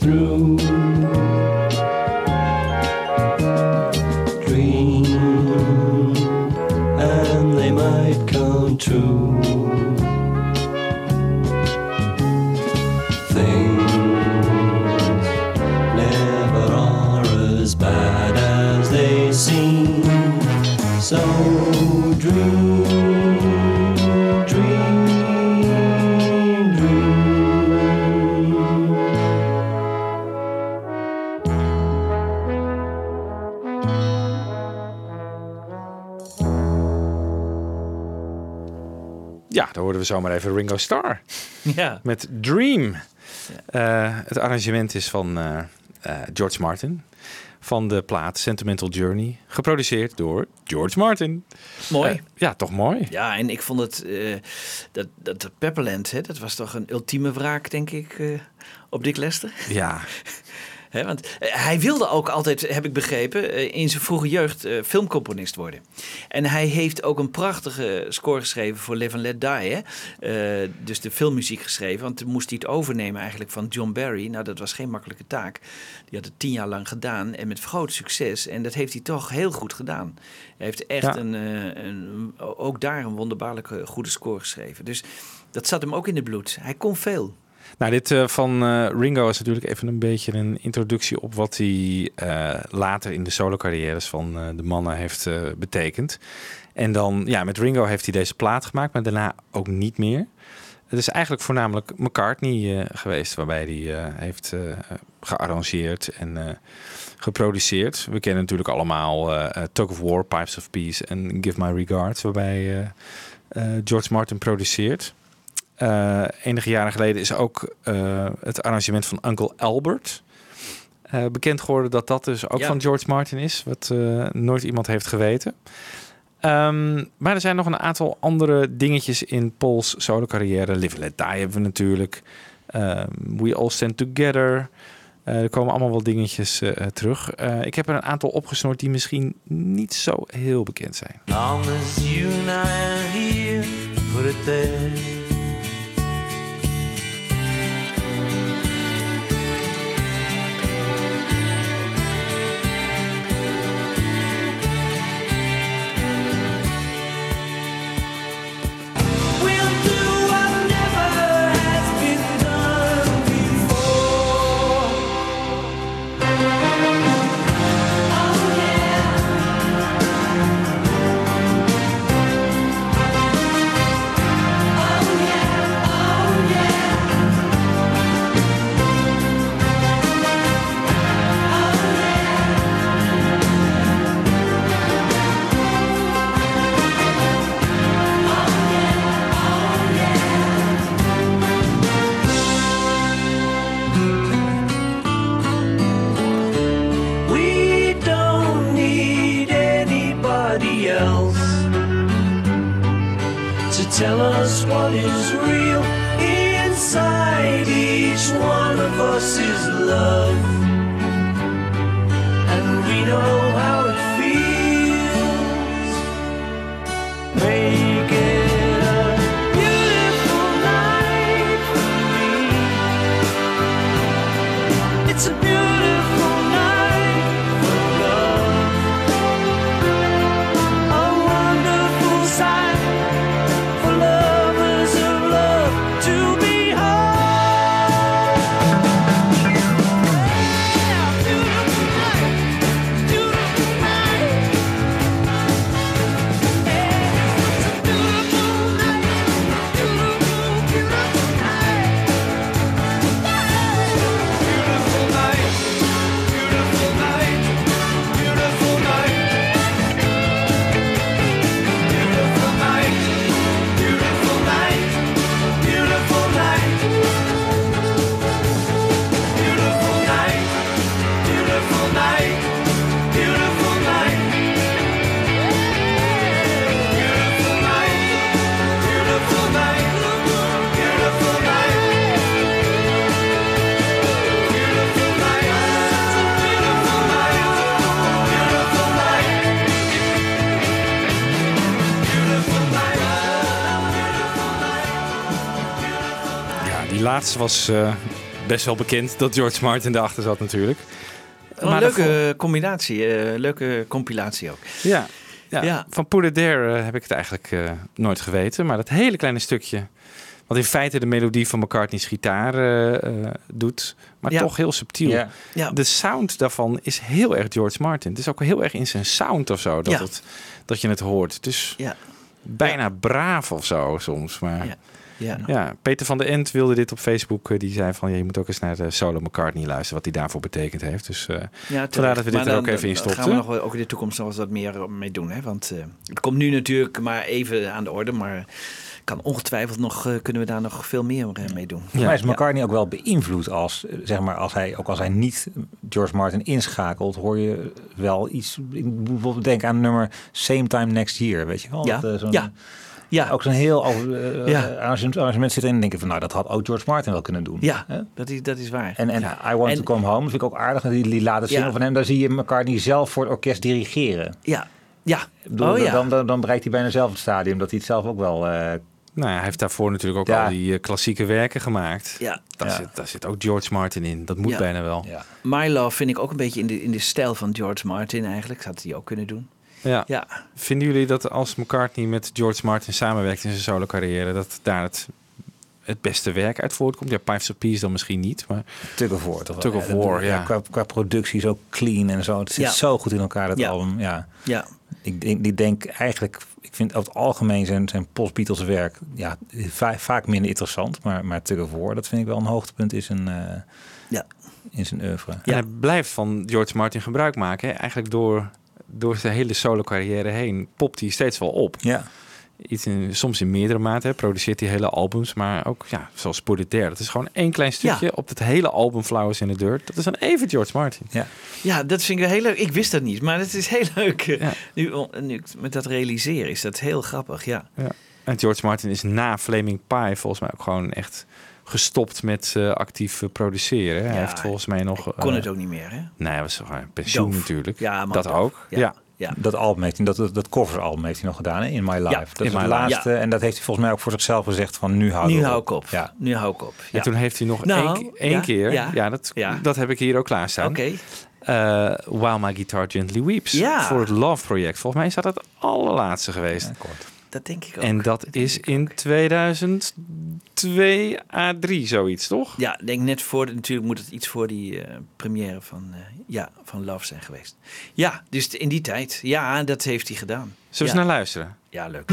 Through. Ja, dan hoorden we zomaar even Ringo Starr. (laughs) Ja. Met Dream. Eh, het arrangement is van eh, eh, George Martin. Van de plaat Sentimental Journey. Geproduceerd door George Martin. Mooi. Ja, toch mooi. Ja, en ik vond het, dat, dat, dat Pepperland, hè, dat was toch een ultieme wraak, denk ik, op Dick Lester. Ja. (laughs) Want eh, hij wilde ook altijd, heb ik begrepen, eh, in zijn vroege jeugd eh, filmcomponist worden. En hij heeft ook een prachtige score geschreven voor Live and Let Die. Hè? Dus de filmmuziek geschreven, want toen moest hij het overnemen eigenlijk van John Barry. Nou, dat was geen makkelijke taak. Die had het tien jaar lang gedaan en met groot succes. En dat heeft hij toch heel goed gedaan. Hij heeft echt Ja. een, een, ook daar een wonderbaarlijke goede score geschreven. Dus dat zat hem ook in het bloed. Hij kon veel. Nou, dit eh, van eh, Ringo is natuurlijk even een beetje een introductie op wat hij eh, later in de solo-carrières van de mannen heeft betekend. En dan, ja, met Ringo heeft hij deze plaat gemaakt, maar daarna ook niet meer. Het is eigenlijk voornamelijk McCartney geweest, waarbij hij heeft gearrangeerd en geproduceerd. We kennen natuurlijk allemaal Tug of War, Pipes of Peace en Give My Regards, waarbij George Martin produceert. Eh, enige jaren geleden is ook eh, het arrangement van Uncle Albert eh, bekend geworden dat dat dus ook Ja. van George Martin is, wat eh, nooit iemand heeft geweten. Ehm, maar er zijn nog een aantal andere dingetjes in Paul's solo carrière. Live and Let Die hebben we natuurlijk. Ehm, We All Stand Together. Eh, er komen allemaal wel dingetjes eh, terug. Eh, ik heb er een aantal opgesnoord die misschien niet zo heel bekend zijn. Long as you and I are here, put it there. Was eh, best wel bekend dat George Martin erachter zat natuurlijk. Een leuke combinatie, eh, leuke compilatie ook. Ja, ja, Ja. van Put It There eh, heb ik het eigenlijk nooit geweten. Maar dat hele kleine stukje, wat in feite de melodie van McCartney's gitaar doet, maar Ja. toch heel subtiel. Ja. Ja. De sound daarvan is heel erg George Martin. Het is ook heel erg in zijn sound of zo dat, Ja. het, dat je het hoort. Dus Ja. bijna braaf of zo soms. Maar Ja. Ja. ja, Peter van der End wilde dit op Facebook. eh, Die zei van, ja, je moet ook eens naar de solo McCartney luisteren, wat hij daarvoor betekend heeft. Dus eh, Ja, vandaar dat we dit Maar er dan- ook even in dan gaan stopten. we nog wel ook in de toekomst nog eens wat meer mee doen. Hè? Want eh, het komt nu natuurlijk maar even aan de orde. Maar kan ongetwijfeld nog, eh, kunnen we daar nog veel meer eh, mee doen. Volgens mij is McCartney ook wel beïnvloed als, eh, zeg maar, als hij, ook als hij niet George Martin inschakelt, hoor je wel iets. Ik moet bijvoorbeeld denken aan nummer Same Time Next Year, weet je wel? Ja, Dat, eh, zo'n- ja. Ja. Ook zo'n heel eh, Ja. arrangement, arrangement zitten en denken van, nou, dat had ook George Martin wel kunnen doen. Ja, Hè? dat is, dat is waar. En, en I Want En- to Come Home, dat vind ik ook aardig. Die, die late single Ja. van hem, daar zie je McCartney zelf voor het orkest dirigeren. Ja, ja. Bedoel, oh ja. dan, dan, dan bereikt hij bijna zelf het stadium dat hij het zelf ook wel... eh, Nou ja, hij heeft daarvoor natuurlijk ook Ja. al die eh, klassieke werken gemaakt. Ja. Daar, Ja. Zit, daar zit ook George Martin in. Dat moet Ja. bijna wel. ja. My Love vind ik ook een beetje in de, in de stijl van George Martin eigenlijk. Dat had hij ook kunnen doen. Ja. Ja, Vinden jullie dat als McCartney met George Martin samenwerkt in zijn solo carrière, dat daar het, het beste werk uit voortkomt? Ja, Pipes of Peace dan misschien niet, maar Tug of War. Tug of Ja, War, ja. Qua, qua productie zo clean en zo. Het zit Ja. zo goed in elkaar, dat Ja. album. Ja. ja. Ik denk, ik denk eigenlijk, ik vind over het algemeen zijn, zijn post-Beatles werk ja, va- vaak minder interessant. Maar, maar Tug of War, dat vind ik wel een hoogtepunt in zijn, eh, Ja. in zijn oeuvre. En hij blijft van George Martin gebruik maken. Hè? Eigenlijk door, door zijn hele solo carrière heen popt hij steeds wel op. Ja. Iets in, soms in meerdere maten. Produceert hij hele albums. Maar ook ja, zoals There. Dat is gewoon één klein stukje Ja. op het hele album Flowers in the Dirt. Dat is dan even George Martin. Ja. ja, dat vind ik heel leuk. Ik wist dat niet, maar het is heel leuk. Ja. Nu, nu met dat realiseren is dat heel grappig, ja. Ja. En George Martin is na Flaming Pie volgens mij ook gewoon echt gestopt met eh, actief eh, produceren. Hij heeft volgens mij nog... Kon eh, het ook niet meer, hè? Nee, hij was gewoon pensioen Doof. natuurlijk. Ja, man, dat doof. ook. Ja. Ja. Ja. Dat album heeft hij, dat, dat, dat coveralbum heeft hij nog gedaan, hè? In My Life. Ja, dat is Life. laatste. En dat heeft hij volgens mij ook voor zichzelf gezegd van nu hou Nu ik hou ik op. Ja. Nu hou ik op. En toen heeft hij nog Nou, één, één ja, keer... ja. Ja, dat, Ja. dat heb ik hier ook klaarstaan. Oké. Eh, While My Guitar Gently Weeps. Ja. Voor het Love Project. Volgens mij is dat het allerlaatste geweest. Dat denk ik ook. en dat is in 2002 A3 zoiets, toch? Ja, denk net voor, de- natuurlijk moet het iets voor die eh, première van, eh, ja, van Love zijn geweest. Ja, dus in die tijd. Ja, dat heeft hij gedaan. Zullen ja. we eens naar luisteren? Ja, leuk.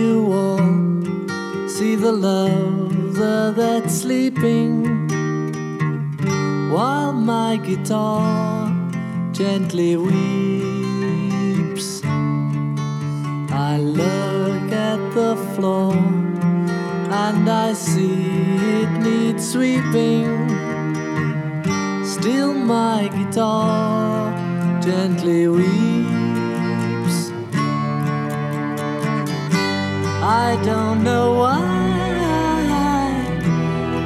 You all, see the lover that's sleeping, while my guitar gently weeps. I look at the floor and I see it needs sweeping. Still, my guitar gently weeps. I don't know why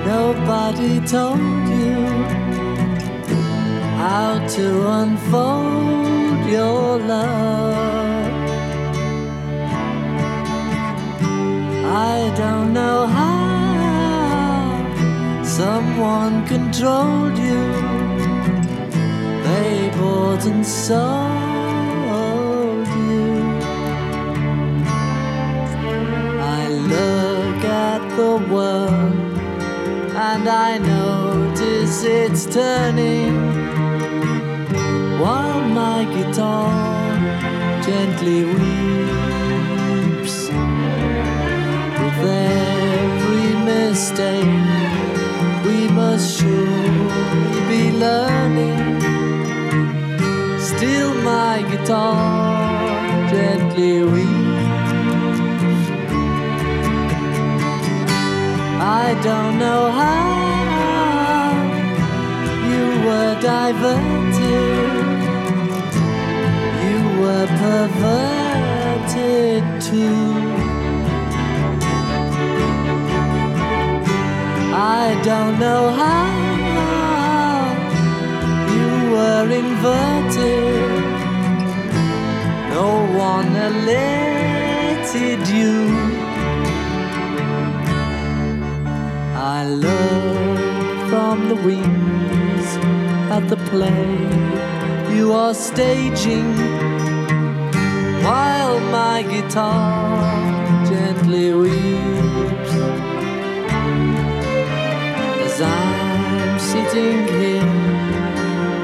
nobody told you how to unfold your love. I don't know how someone controlled you. They bought and sold and I notice it's turning while my guitar gently weeps. With every mistake, we must surely be learning. Still, my guitar gently weeps. I don't know how diverted, you were perverted too. I don't know how you were inverted. No one alerted you. I learned from the the play you are staging while my guitar gently weeps as I'm sitting here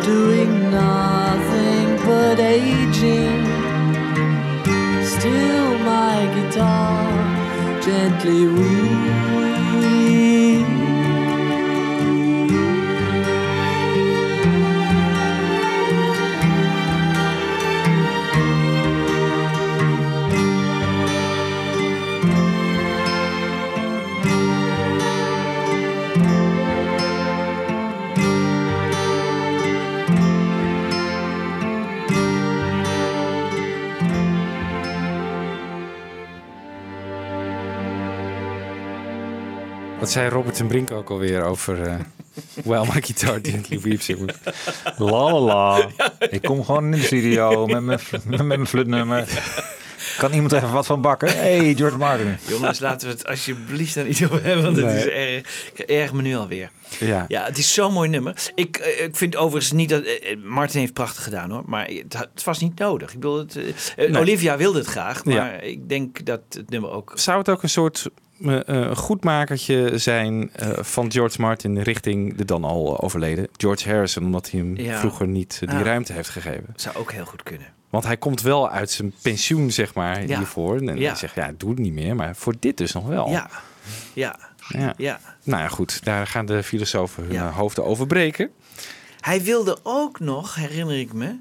doing nothing but aging. Still, my guitar gently weeps. Zei Robert en Brink ook alweer over eh Well My Guitar Gently Weeps? La la la. (laughs) Ik kom gewoon in de studio met mijn, met mijn flutnummer. Kan iemand even wat van bakken? hey, George Martin. Jongens, laten we het alsjeblieft daar niet over hebben, want het Nee. is erg, ik erg me nu alweer. Ja. Ja, het is zo'n mooi nummer. Ik, eh, ik vind overigens niet dat... eh, eh, Martin heeft prachtig gedaan hoor, maar het, was niet nodig. Ik bedoel, het, eh, Nee. Olivia wilde het graag, maar Ja. ik denk dat het nummer ook... Zou het ook een soort eh, eh, goedmakertje zijn eh, van George Martin richting de dan al overleden George Harrison, omdat hij hem Ja. vroeger niet eh, die Ah. ruimte heeft gegeven? Zou ook heel goed kunnen. Want hij komt wel uit zijn pensioen, zeg maar, Ja. hiervoor. En Ja. hij zegt, ja, doe het niet meer, maar voor dit dus nog wel. Ja, ja, Ja. ja. Nou ja, goed, daar gaan de filosofen hun eh, hoofden over breken. Hij wilde ook nog, herinner ik me,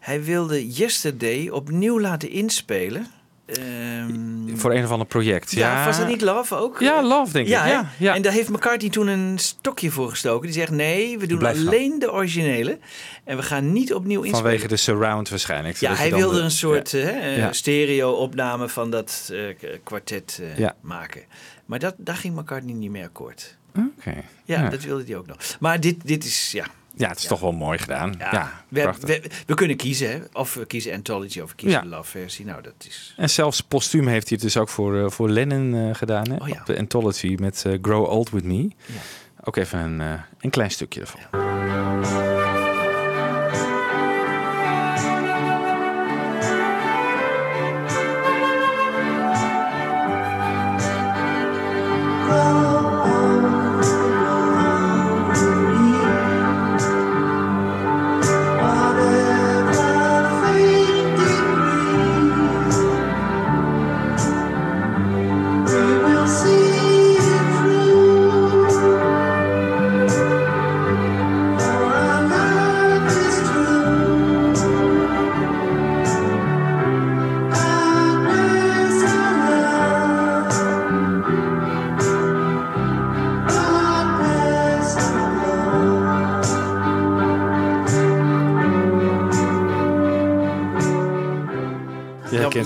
hij wilde Yesterday opnieuw laten inspelen. Ehm, Voor een of ander project. ja, Ja, was dat niet Love ook? Ja, Love, denk ik. Ja? Ja, ja. En daar heeft McCartney toen een stokje voor gestoken. Die zegt, nee, we doen gaan. alleen de originele. En we gaan niet opnieuw inspelen. Vanwege de surround waarschijnlijk. Ja, hij wilde de- een soort eh, stereo-opname van dat eh, kwartet eh, maken. Maar dat, daar ging McCartney niet meer akkoord. Oké. Ja, Ja. dat wilde hij ook nog. Maar dit, dit is, ja... Ja, het is toch wel mooi gedaan. Ja, we, prachtig. we, we kunnen kiezen, hè? of we kiezen Anthology of we kiezen Ja. de Love versie. Nou, dat is... En zelfs postuum heeft hij het dus ook voor, eh, voor Lennon eh, gedaan. Hè? Oh ja. Op de Anthology met eh, Grow Old With Me. Ook even een, eh, een klein stukje ervan.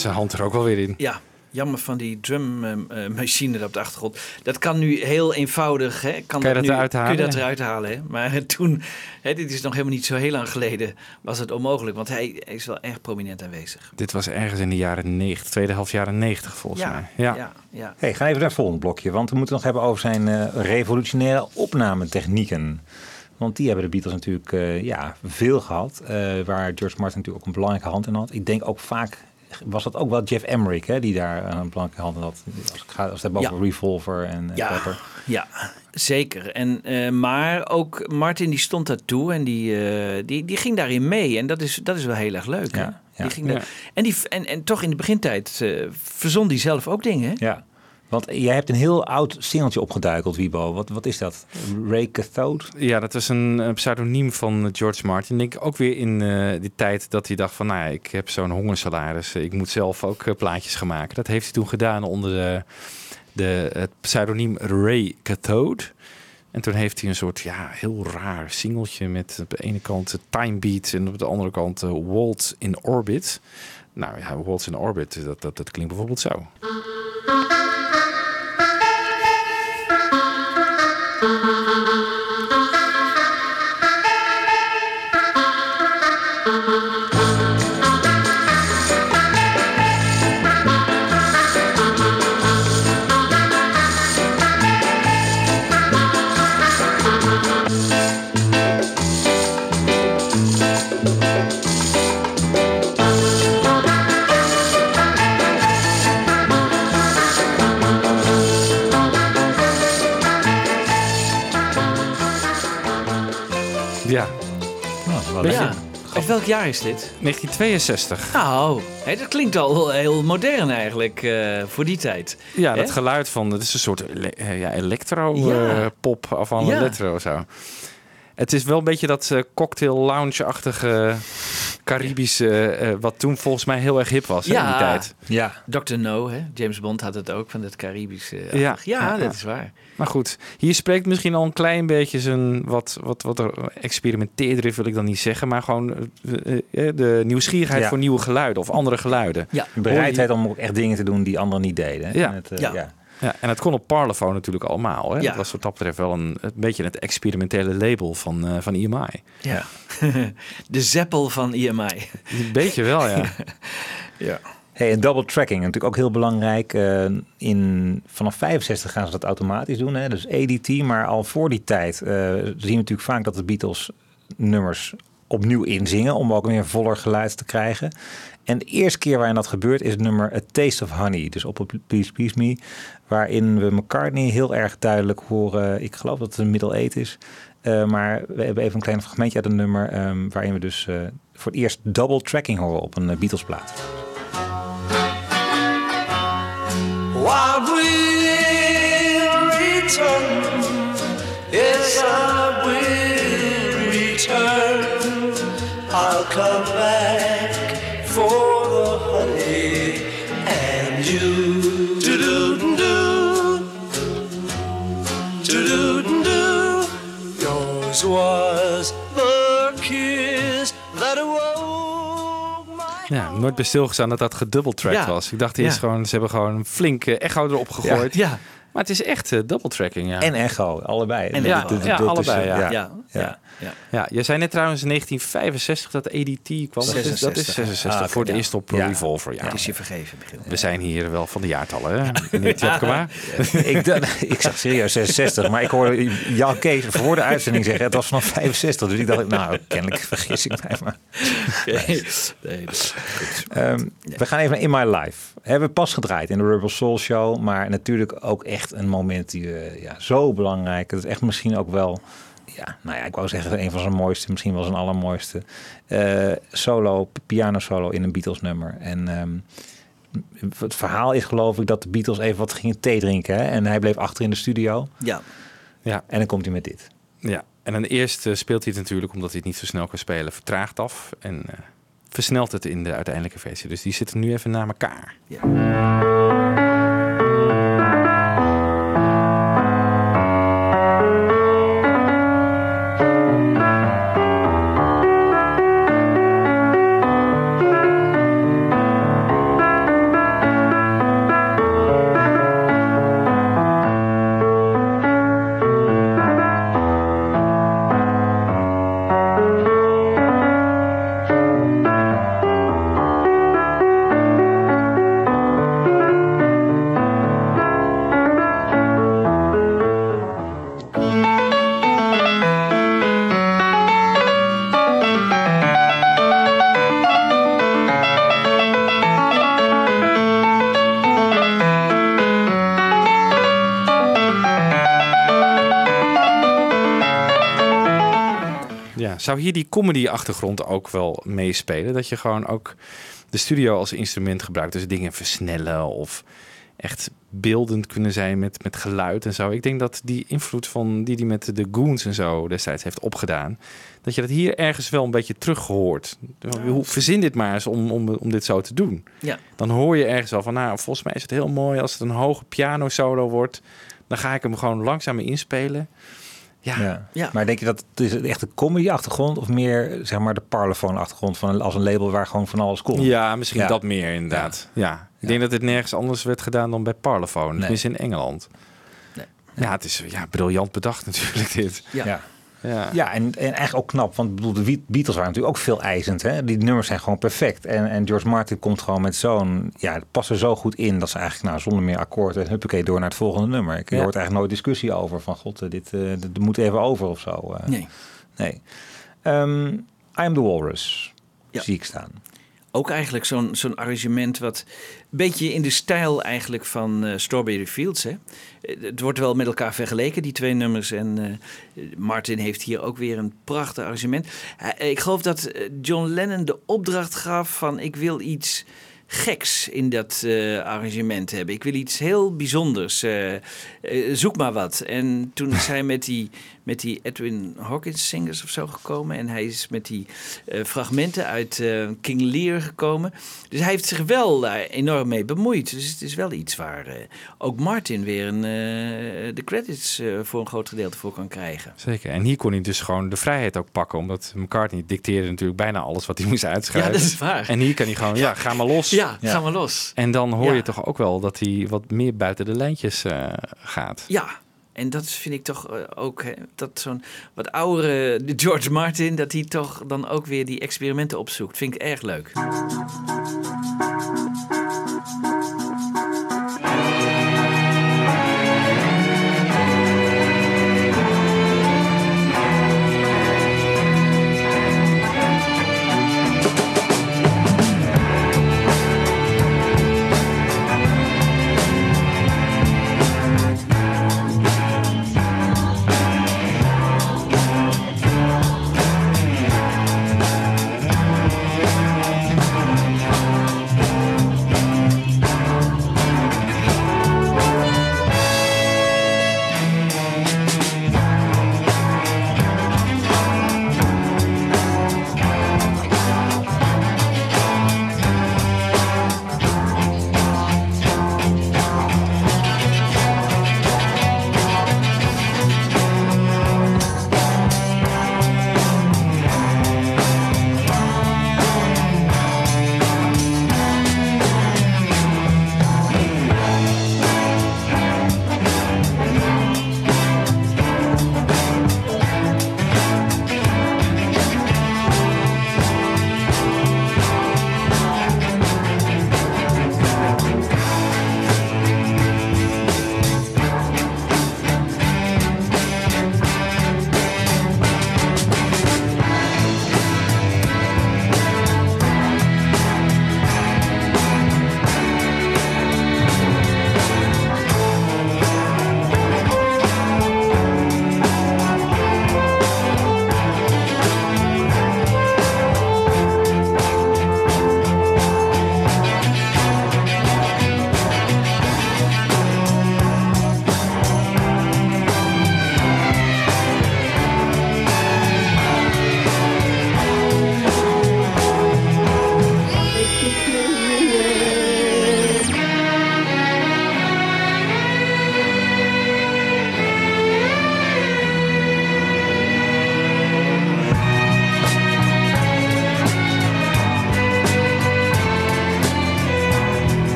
Zijn hand er ook wel weer in. Ja, jammer van die drummachine op de achtergrond. Dat kan nu heel eenvoudig. Hè? Kan je dat dat nu, eruit Kun je halen? dat eruit halen. Hè? Maar (laughs) toen, hè, dit is nog helemaal niet zo heel lang geleden, was het onmogelijk. Want hij, hij is wel erg prominent aanwezig. Dit was ergens in de jaren 90, tweede helft jaren 90 volgens Ja, mij. Ja. ja, ja. Hey, ga even naar het volgende blokje, want we moeten het nog hebben over zijn eh, revolutionaire opnametechnieken. Want die hebben de Beatles natuurlijk eh, ja, veel gehad, eh, waar George Martin natuurlijk ook een belangrijke hand in had. Ik denk ook vaak, was dat ook wel Jeff Emerick hè, die daar een belangrijke hand in had. Als, ik ga, als het hebben over Ja. Revolver en eh, Ja, Pepper. ja, zeker. En, eh, maar ook Martin die stond daartoe en die, eh, die, die ging daarin mee. En dat is, dat is wel heel erg leuk. hè? Ja, ja. Die ging daar- Ja. en, die, en, en toch in de begintijd eh, verzon die zelf ook dingen. Hè? Ja, want jij hebt een heel oud singeltje opgeduikeld, Wiebo. Wat, wat is dat? Ray Cathode? Ja, dat was een eh, pseudoniem van George Martin. Ook weer in eh, die tijd dat hij dacht van... nou ja, ik heb zo'n hongersalaris. Ik moet zelf ook eh, plaatjes gaan maken. Dat heeft hij toen gedaan onder de, de, het pseudoniem Ray Cathode. En toen heeft hij een soort ja, heel raar singeltje... met op de ene kant Time Beat en op de andere kant eh, Waltz in Orbit. Nou ja, Waltz in Orbit, dat, dat, dat klinkt bijvoorbeeld zo. Thank (laughs) Ja, welk jaar is dit? 1962. Nou, hè, dat klinkt al heel modern eigenlijk eh, voor die tijd. Ja, Hè? dat geluid van, het is een soort ele- eh, ja, electro Ja. eh, pop of van Ja. electro zo. Het is wel een beetje dat cocktail lounge-achtige Caribische, eh, wat toen volgens mij heel erg hip was hè, in die tijd. Ja. Dr. No, hè? James Bond had het ook van dat Caribische. Ja. Ja, ja, Ja, dat ja. is waar. Maar goed, hier spreekt misschien al een klein beetje zijn wat, wat, wat er experimenteerder wil ik dan niet zeggen, maar gewoon eh, eh, de nieuwsgierigheid Ja. voor nieuwe geluiden of andere geluiden. Ja. Bereidheid om ook echt dingen te doen die anderen niet deden. hè. Ja. En het, eh, Ja. Ja. En het kon op Parlophone natuurlijk allemaal. Hè? Ja. Dat was wat dat betreft wel een, een beetje het experimentele label van, eh van EMI. Ja. (laughs) de zeppel van E EMI. Een beetje wel, ja. (laughs) Ja. Hey, en double tracking, natuurlijk ook heel belangrijk. Eh, in, vanaf 65 gaan ze dat automatisch doen, hè? dus ADT. Maar al voor die tijd eh, zien we natuurlijk vaak dat de Beatles nummers opnieuw inzingen... om ook weer een voller geluid te krijgen. En de eerste keer waarin dat gebeurt is het nummer A Taste of Honey. Dus op op Please Please Me. Waarin we McCartney heel erg duidelijk horen... ik geloof dat het een middle eight is... Eh, maar we hebben even een klein fragmentje uit een nummer... ehm, waarin we dus eh, voor het eerst double tracking horen op een eh, Beatles plaat. Yes, I will return. I'll come back for the honey and you. Yours was the kiss that awoke my Ja, nooit bij stilgestaan dat dat gedubbeltracked Ja. was. Ik dacht eerst Ja. gewoon, ze hebben gewoon een flinke echo erop gegooid. Ja. Maar het is echt uh, double-tracking, ja. En echo, allebei. En ja, allebei, ja. Ja. ja. Ja. Ja. Jij zei net trouwens in 1965 dat ADT kwam. Dat is, dat is 66. 66 Ah, voor de eerste op. Revolver. Ja. Het is je vergeven, Michiel. We zijn hier wel van de jaartallen, hè? (laughs) Ik, ik zag serieus 66, maar ik hoorde Jan Kees voor de uitzending zeggen het was vanaf 65. Dus ik dacht, nou, kennelijk vergis ik mij maar. Nee, dat. Ehm, We gaan even naar In My Life. Hebben we pas gedraaid in de Rebel Soul Show, maar natuurlijk ook echt een moment die eh, ja, zo belangrijk. Het is echt misschien ook wel, ja, nou ja, ik wou zeggen een van zijn mooiste, misschien wel zijn allermooiste eh, solo, piano solo in een Beatles nummer. En ehm, het verhaal is geloof ik dat de Beatles even wat gingen thee drinken hè? en hij bleef achter in de studio. Ja. Ja. En dan komt hij met dit. Ja, en dan eerst speelt hij het natuurlijk, omdat hij het niet zo snel kan spelen, vertraagt af. En eh, versnelt het in de uiteindelijke versie. Dus die zitten nu even na elkaar. Ja, zou hier die comedy-achtergrond ook wel meespelen? Dat je gewoon ook de studio als instrument gebruikt. Dus dingen versnellen of echt beeldend kunnen zijn met, met geluid en zo. Ik denk dat die invloed van die die met de Goons en zo destijds heeft opgedaan, dat je dat hier ergens wel een beetje terug hoort. Hoe verzin dit maar eens om, om, om dit zo te doen. Ja. Dan hoor je ergens wel van, nou, volgens mij is het heel mooi als het een hoge piano solo wordt. Dan ga ik hem gewoon langzaam inspelen. Ja, Ja. Ja. Maar denk je dat het is echt de comedy-achtergrond of meer zeg maar de parlophone-achtergrond van als een label waar gewoon van alles komt? Ja, misschien Ja. dat meer inderdaad. Ja. Ik denk dat het nergens anders werd gedaan dan bij Parlophone. Nee. Tenminste in Engeland. Nee. Ja, het is ja, briljant bedacht (laughs) natuurlijk dit. Ja. Ja. Ja, en, en eigenlijk ook knap, want bedoel, de Beat- Beatles waren natuurlijk ook veel eisend. Hè? Die nummers zijn gewoon perfect. En, en George Martin komt gewoon met zo'n, ja, het past er zo goed in dat ze eigenlijk nou, zonder meer akkoord en huppakee door naar het volgende nummer. Ik Ja. hoort eigenlijk nooit discussie over van god, eh, dit, dit moet even over of zo. eh. Nee. nee. Ehm, I am the Walrus, Ja. zie ik staan. Ook eigenlijk zo'n zo'n arrangement wat een beetje in de stijl eigenlijk van eh, Strawberry Fields. Hè? Eh, Het wordt wel met elkaar vergeleken, die twee nummers. En eh, Martin heeft hier ook weer een prachtig arrangement. Ik geloof dat John Lennon de opdracht gaf van ik wil iets geks in dat arrangement hebben. Ik wil iets heel bijzonders. zoek maar wat. En toen (laughs) is hij met die, met die Edwin Hawkins Singers of zo gekomen. En hij is met die eh, fragmenten uit eh, King Lear gekomen. Dus hij heeft zich wel daar enorm mee bemoeid. Dus het is wel iets waar eh, ook Martin weer een, de credits voor een groot gedeelte voor kan krijgen. Zeker. En hier kon hij dus gewoon de vrijheid ook pakken. Omdat McCartney dicteerde natuurlijk bijna alles wat hij moest uitschrijven. Ja, dat is waar. En hier kan hij gewoon, ja, ga maar los. Ja, ga maar los. En dan hoor Ja. je toch ook wel dat hij wat meer buiten de lijntjes gaat. Ja, en dat vind ik toch eh, ook, dat zo'n wat oudere de (laughs) George Martin, dat hij toch dan ook weer die experimenten opzoekt. Vind ik erg leuk.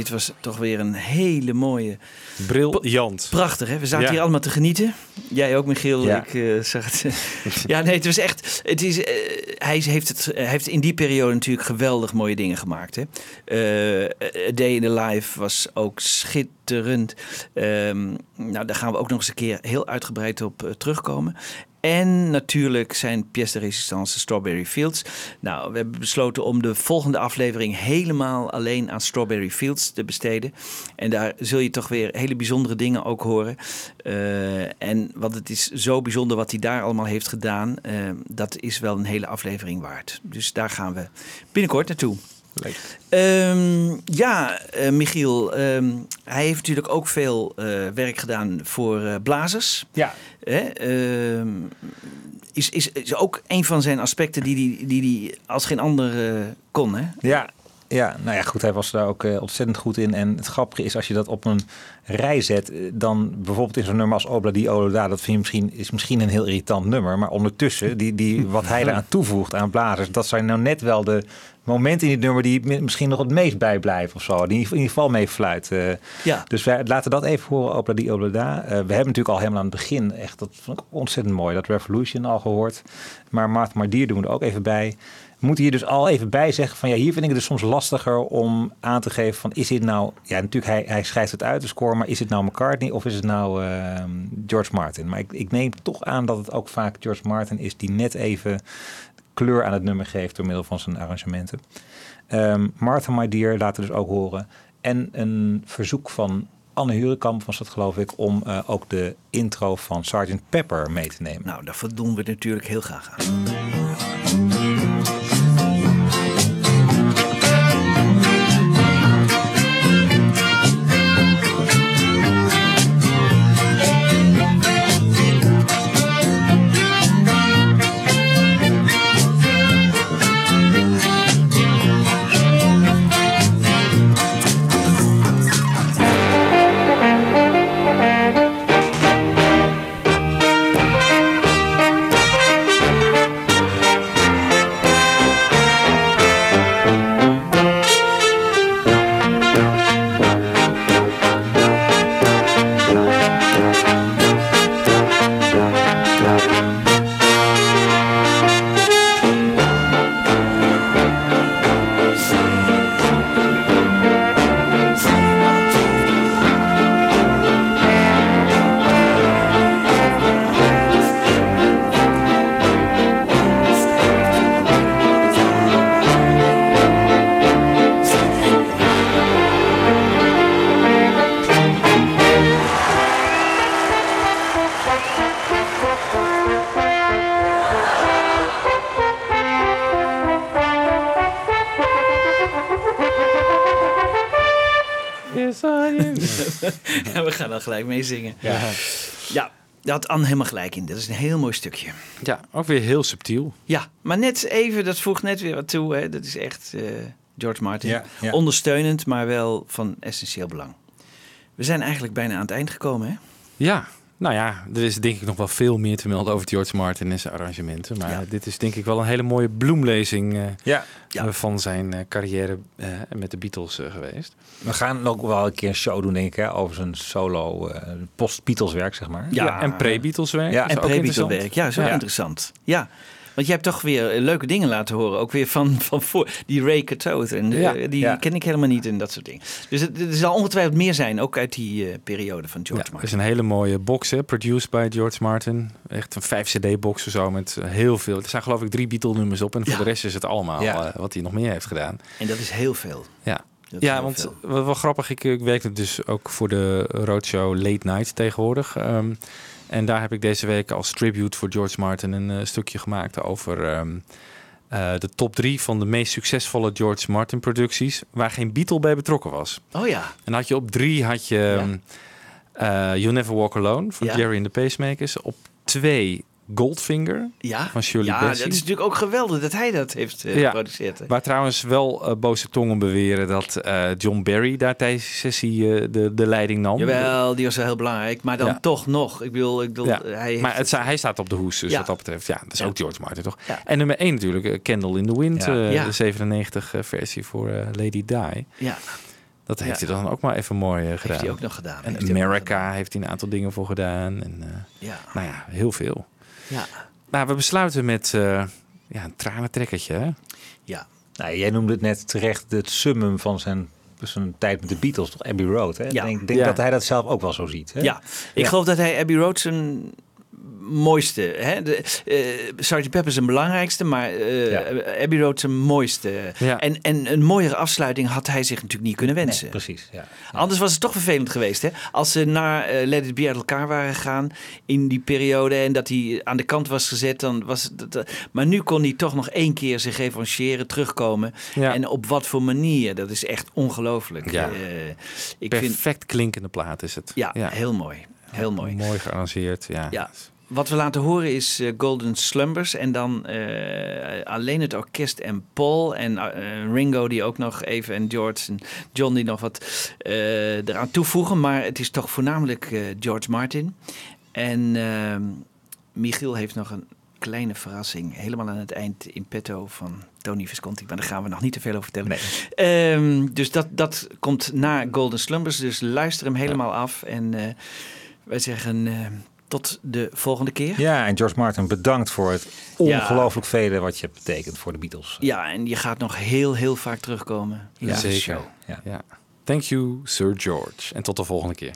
Dit was toch weer een hele mooie. Briljant. Prachtig, hè? We zaten Ja. hier allemaal te genieten. Jij ook, Michiel. Ja. Ik eh, zag het. (laughs) ja, nee, het was echt. Het is, eh, hij heeft, het, hij heeft in die periode natuurlijk geweldig mooie dingen gemaakt. Hè? Eh, A Day in the Life was ook schitterend. Ehm, nou, daar gaan we ook nog eens een keer heel uitgebreid op terugkomen. En natuurlijk zijn pièce de résistance Strawberry Fields. Nou, we hebben besloten om de volgende aflevering helemaal alleen aan Strawberry Fields te besteden. En daar zul je toch weer hele bijzondere dingen ook horen. Eh, en want het is zo bijzonder wat hij daar allemaal heeft gedaan. eh, dat is wel een hele aflevering waard. Dus daar gaan we binnenkort naartoe. Ehm, ja, eh, Michiel, ehm, hij heeft natuurlijk ook veel eh, werk gedaan voor eh, blazers. Ja. Hè? ehm, is, is, is ook een van zijn aspecten die hij die, die als geen ander kon. Hè? Ja, ja, nou ja, goed, hij was daar ook ontzettend goed in. En het grappige is, als je dat op een rij zet, dan bijvoorbeeld in zo'n nummer als Obladi Oloda, dat vind je misschien, is misschien een heel irritant nummer. Maar ondertussen, die, die, wat hij (laughs) eraan toevoegt aan blazers, dat zijn nou net wel de momenten in dit nummer die mi- misschien nog het meest bijblijven of zo. Die in ieder geval mee fluit. eh. Ja. Dus wij laten dat even horen, Obladi Oloda. Eh, we hebben natuurlijk al helemaal aan het begin, echt, dat vond ik ontzettend mooi, dat Revolution al gehoord. Maar Martha Mardier doen we er ook even bij. We moeten hier dus al even bij zeggen van ja, hier vind ik het dus soms lastiger om aan te geven van is dit nou, ja natuurlijk hij, hij schrijft het uit de score, maar is het nou McCartney of is het nou ehm, George Martin? Maar ik, ik neem toch aan dat het ook vaak George Martin is die net even kleur aan het nummer geeft door middel van zijn arrangementen. Ehm Martha My Dear laten dus ook horen. En een verzoek van Anne Hurenkamp was dat geloof ik om eh, ook de intro van Sgt. Pepper mee te nemen. Nou, daar voldoen we natuurlijk heel graag aan. Gelijk mee zingen. Ja. ja, daar had Anne helemaal gelijk in. Dat is een heel mooi stukje. Ja, ook weer heel subtiel. Ja, maar net even, dat voegt net weer wat toe. Hè. Dat is echt eh, George Martin. Ja, ja. Ondersteunend, maar wel van essentieel belang. We zijn eigenlijk bijna aan het eind gekomen, hè? Ja, nou ja, er is denk ik nog wel veel meer te melden over George Martin en zijn arrangementen. Maar dit is denk ik wel een hele mooie bloemlezing eh, Ja. eh, van zijn eh, carrière eh, met de Beatles geweest. We gaan ook wel een keer een show doen, denk ik, hè, over zijn solo eh, post-Beatles werk, zeg maar. Ja, en pre-Beatles werk. Ja. En ook pre interessant. werk. Ja, zo Ja. interessant. Ja. Want je hebt toch weer eh, leuke dingen laten horen. Ook weer van, van voor. Die Ray Cathode. En eh, die Ja. ken ik helemaal niet en dat soort dingen. Dus het- er zal ongetwijfeld meer zijn. Ook uit die eh, periode van Ja, George er is Martin. een hele mooie box, hè, produced by George Martin. Echt een 5 CD-box of zo met heel veel. Er zijn geloof ik drie Beatle-nummers op. En voor de rest is het allemaal wat hij nog meer heeft gedaan. En dat is heel veel. Ja, Dat ja want veel. wat wel grappig, ik, ik werkte dus ook voor de Roadshow Late Night tegenwoordig. Ehm, en daar heb ik deze week als tribute voor George Martin een eh, stukje gemaakt over ehm, eh, de top drie van de meest succesvolle George Martin producties, waar geen Beatle bij betrokken was. Oh ja. En had je op drie had je ehm, eh, You Never Walk Alone van Ja. Jerry and the Pacemakers. Op twee Goldfinger Ja, van Shirley ja dat is natuurlijk ook geweldig dat hij dat heeft eh, geproduceerd. hè. Waar trouwens wel eh, boze tongen beweren dat eh, John Barry daar tijdens de sessie de, de leiding nam. Jawel, die was wel heel belangrijk. Maar dan toch nog. Ik bedoel, ik bedoel hij heeft maar het, hij staat op de hoes, dus wat dat betreft. Ja, dat is ook George Martin, toch? En nummer 1 natuurlijk, Candle in the Wind, de 97 versie voor Lady Di. Ja, Dat heeft Ja. hij dan ook maar even mooi gedaan. heeft hij ook nog gedaan. En Heeft America heeft hij een aantal dingen voor gedaan. En, Ja, nou ja, heel veel. Ja, Nou, we besluiten met eh, ja, een tranentrekkertje. Hè? ja. Nou, jij noemde het net terecht het summum van zijn, zijn tijd met de Beatles, toch? Abbey Road. Hè? Ja. Ik denk, denk Ja. dat hij dat zelf ook wel zo ziet. Hè? Ja, ik Ja. geloof dat hij Abbey Road zijn mooiste. Hè? De, Sgt. Pepper zijn belangrijkste, maar Ja. Abbey Road zijn mooiste. Ja. En, en een mooiere afsluiting had hij zich natuurlijk niet kunnen wensen. Nee, precies. Ja. Anders was het toch vervelend geweest, hè? Als ze na eh, Let It Be uit elkaar waren gegaan in die periode en dat hij aan de kant was gezet, dan was het. dat- maar nu kon hij toch nog één keer zich revancheren, terugkomen. Ja. En op wat voor manier? Dat is echt ongelooflijk. Ja. Ik vind, Perfect klinkende plaat is het. ja, heel mooi. Heel mooi. Mooi gearrangeerd. Ja. Ja. Wat we laten horen is eh, Golden Slumbers en dan eh, alleen het orkest en Paul en eh, Ringo die ook nog even en George en John die nog wat eh, eraan toevoegen. Maar het is toch voornamelijk eh, George Martin. En ehm, Michiel heeft nog een kleine verrassing helemaal aan het eind in petto van Tony Visconti. Maar daar gaan we nog niet te veel over vertellen. Ehm, dus dat, dat komt na Golden Slumbers. Dus luister hem helemaal af. En eh, wij zeggen eh, tot de volgende keer. ja, en George Martin, bedankt voor het ongelooflijk vele wat je hebt betekend voor de Beatles. Ja, en je gaat nog heel, heel vaak terugkomen in Ja, deze zeker. show. Ja. Ja. Thank you, Sir George. En tot de volgende keer.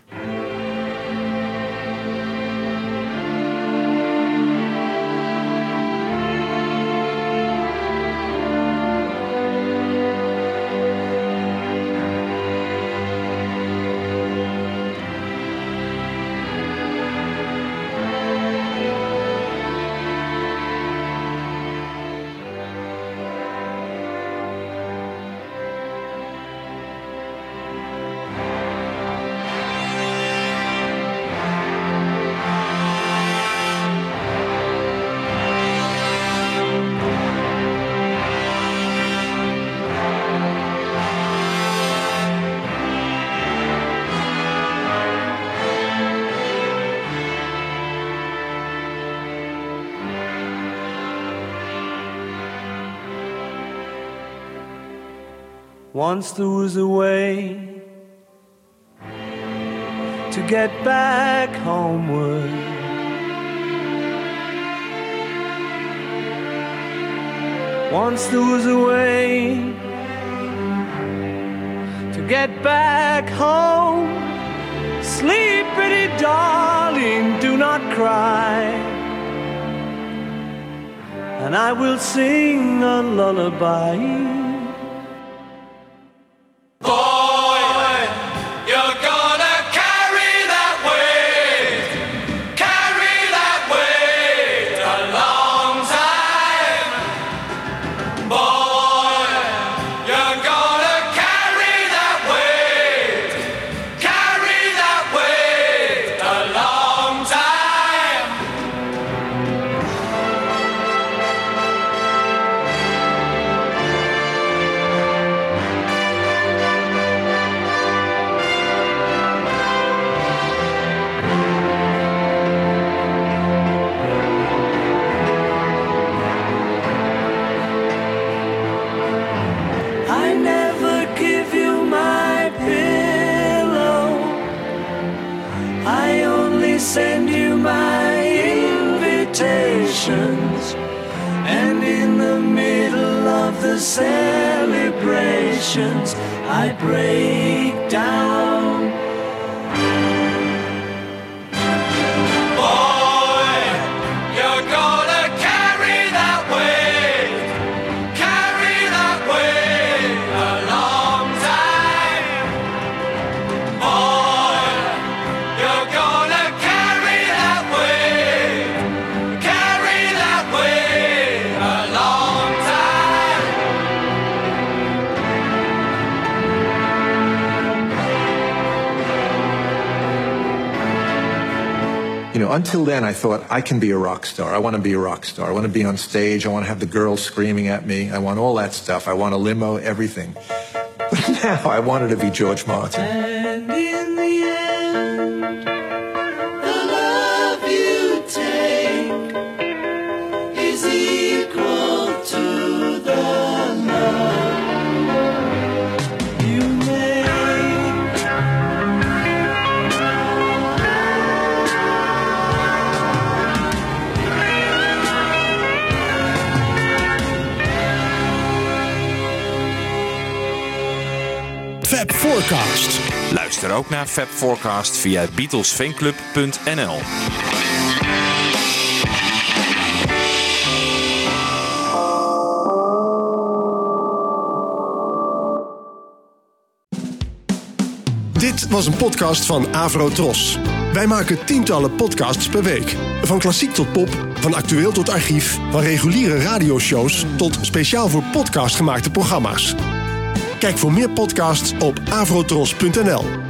Once there was a way to get back homeward. Once there was a way to get back home. Sleep, pretty darling, do not cry. And I will sing a lullaby. Then, I thought I can be a rock star. I want to be a rock star. I want to be on stage. I want to have the girls screaming at me. I want all that stuff. I want a limo, everything. (laughs) But now I wanted to be George Martin. Ook naar Fab Forecast via beatlesfanclub.nl. Dit was een podcast van Avro Tros. Wij maken tientallen podcasts per week. Van klassiek tot pop, van actueel tot archief, van reguliere radioshows tot speciaal voor podcast gemaakte programma's. Kijk voor meer podcasts op avrotros.nl.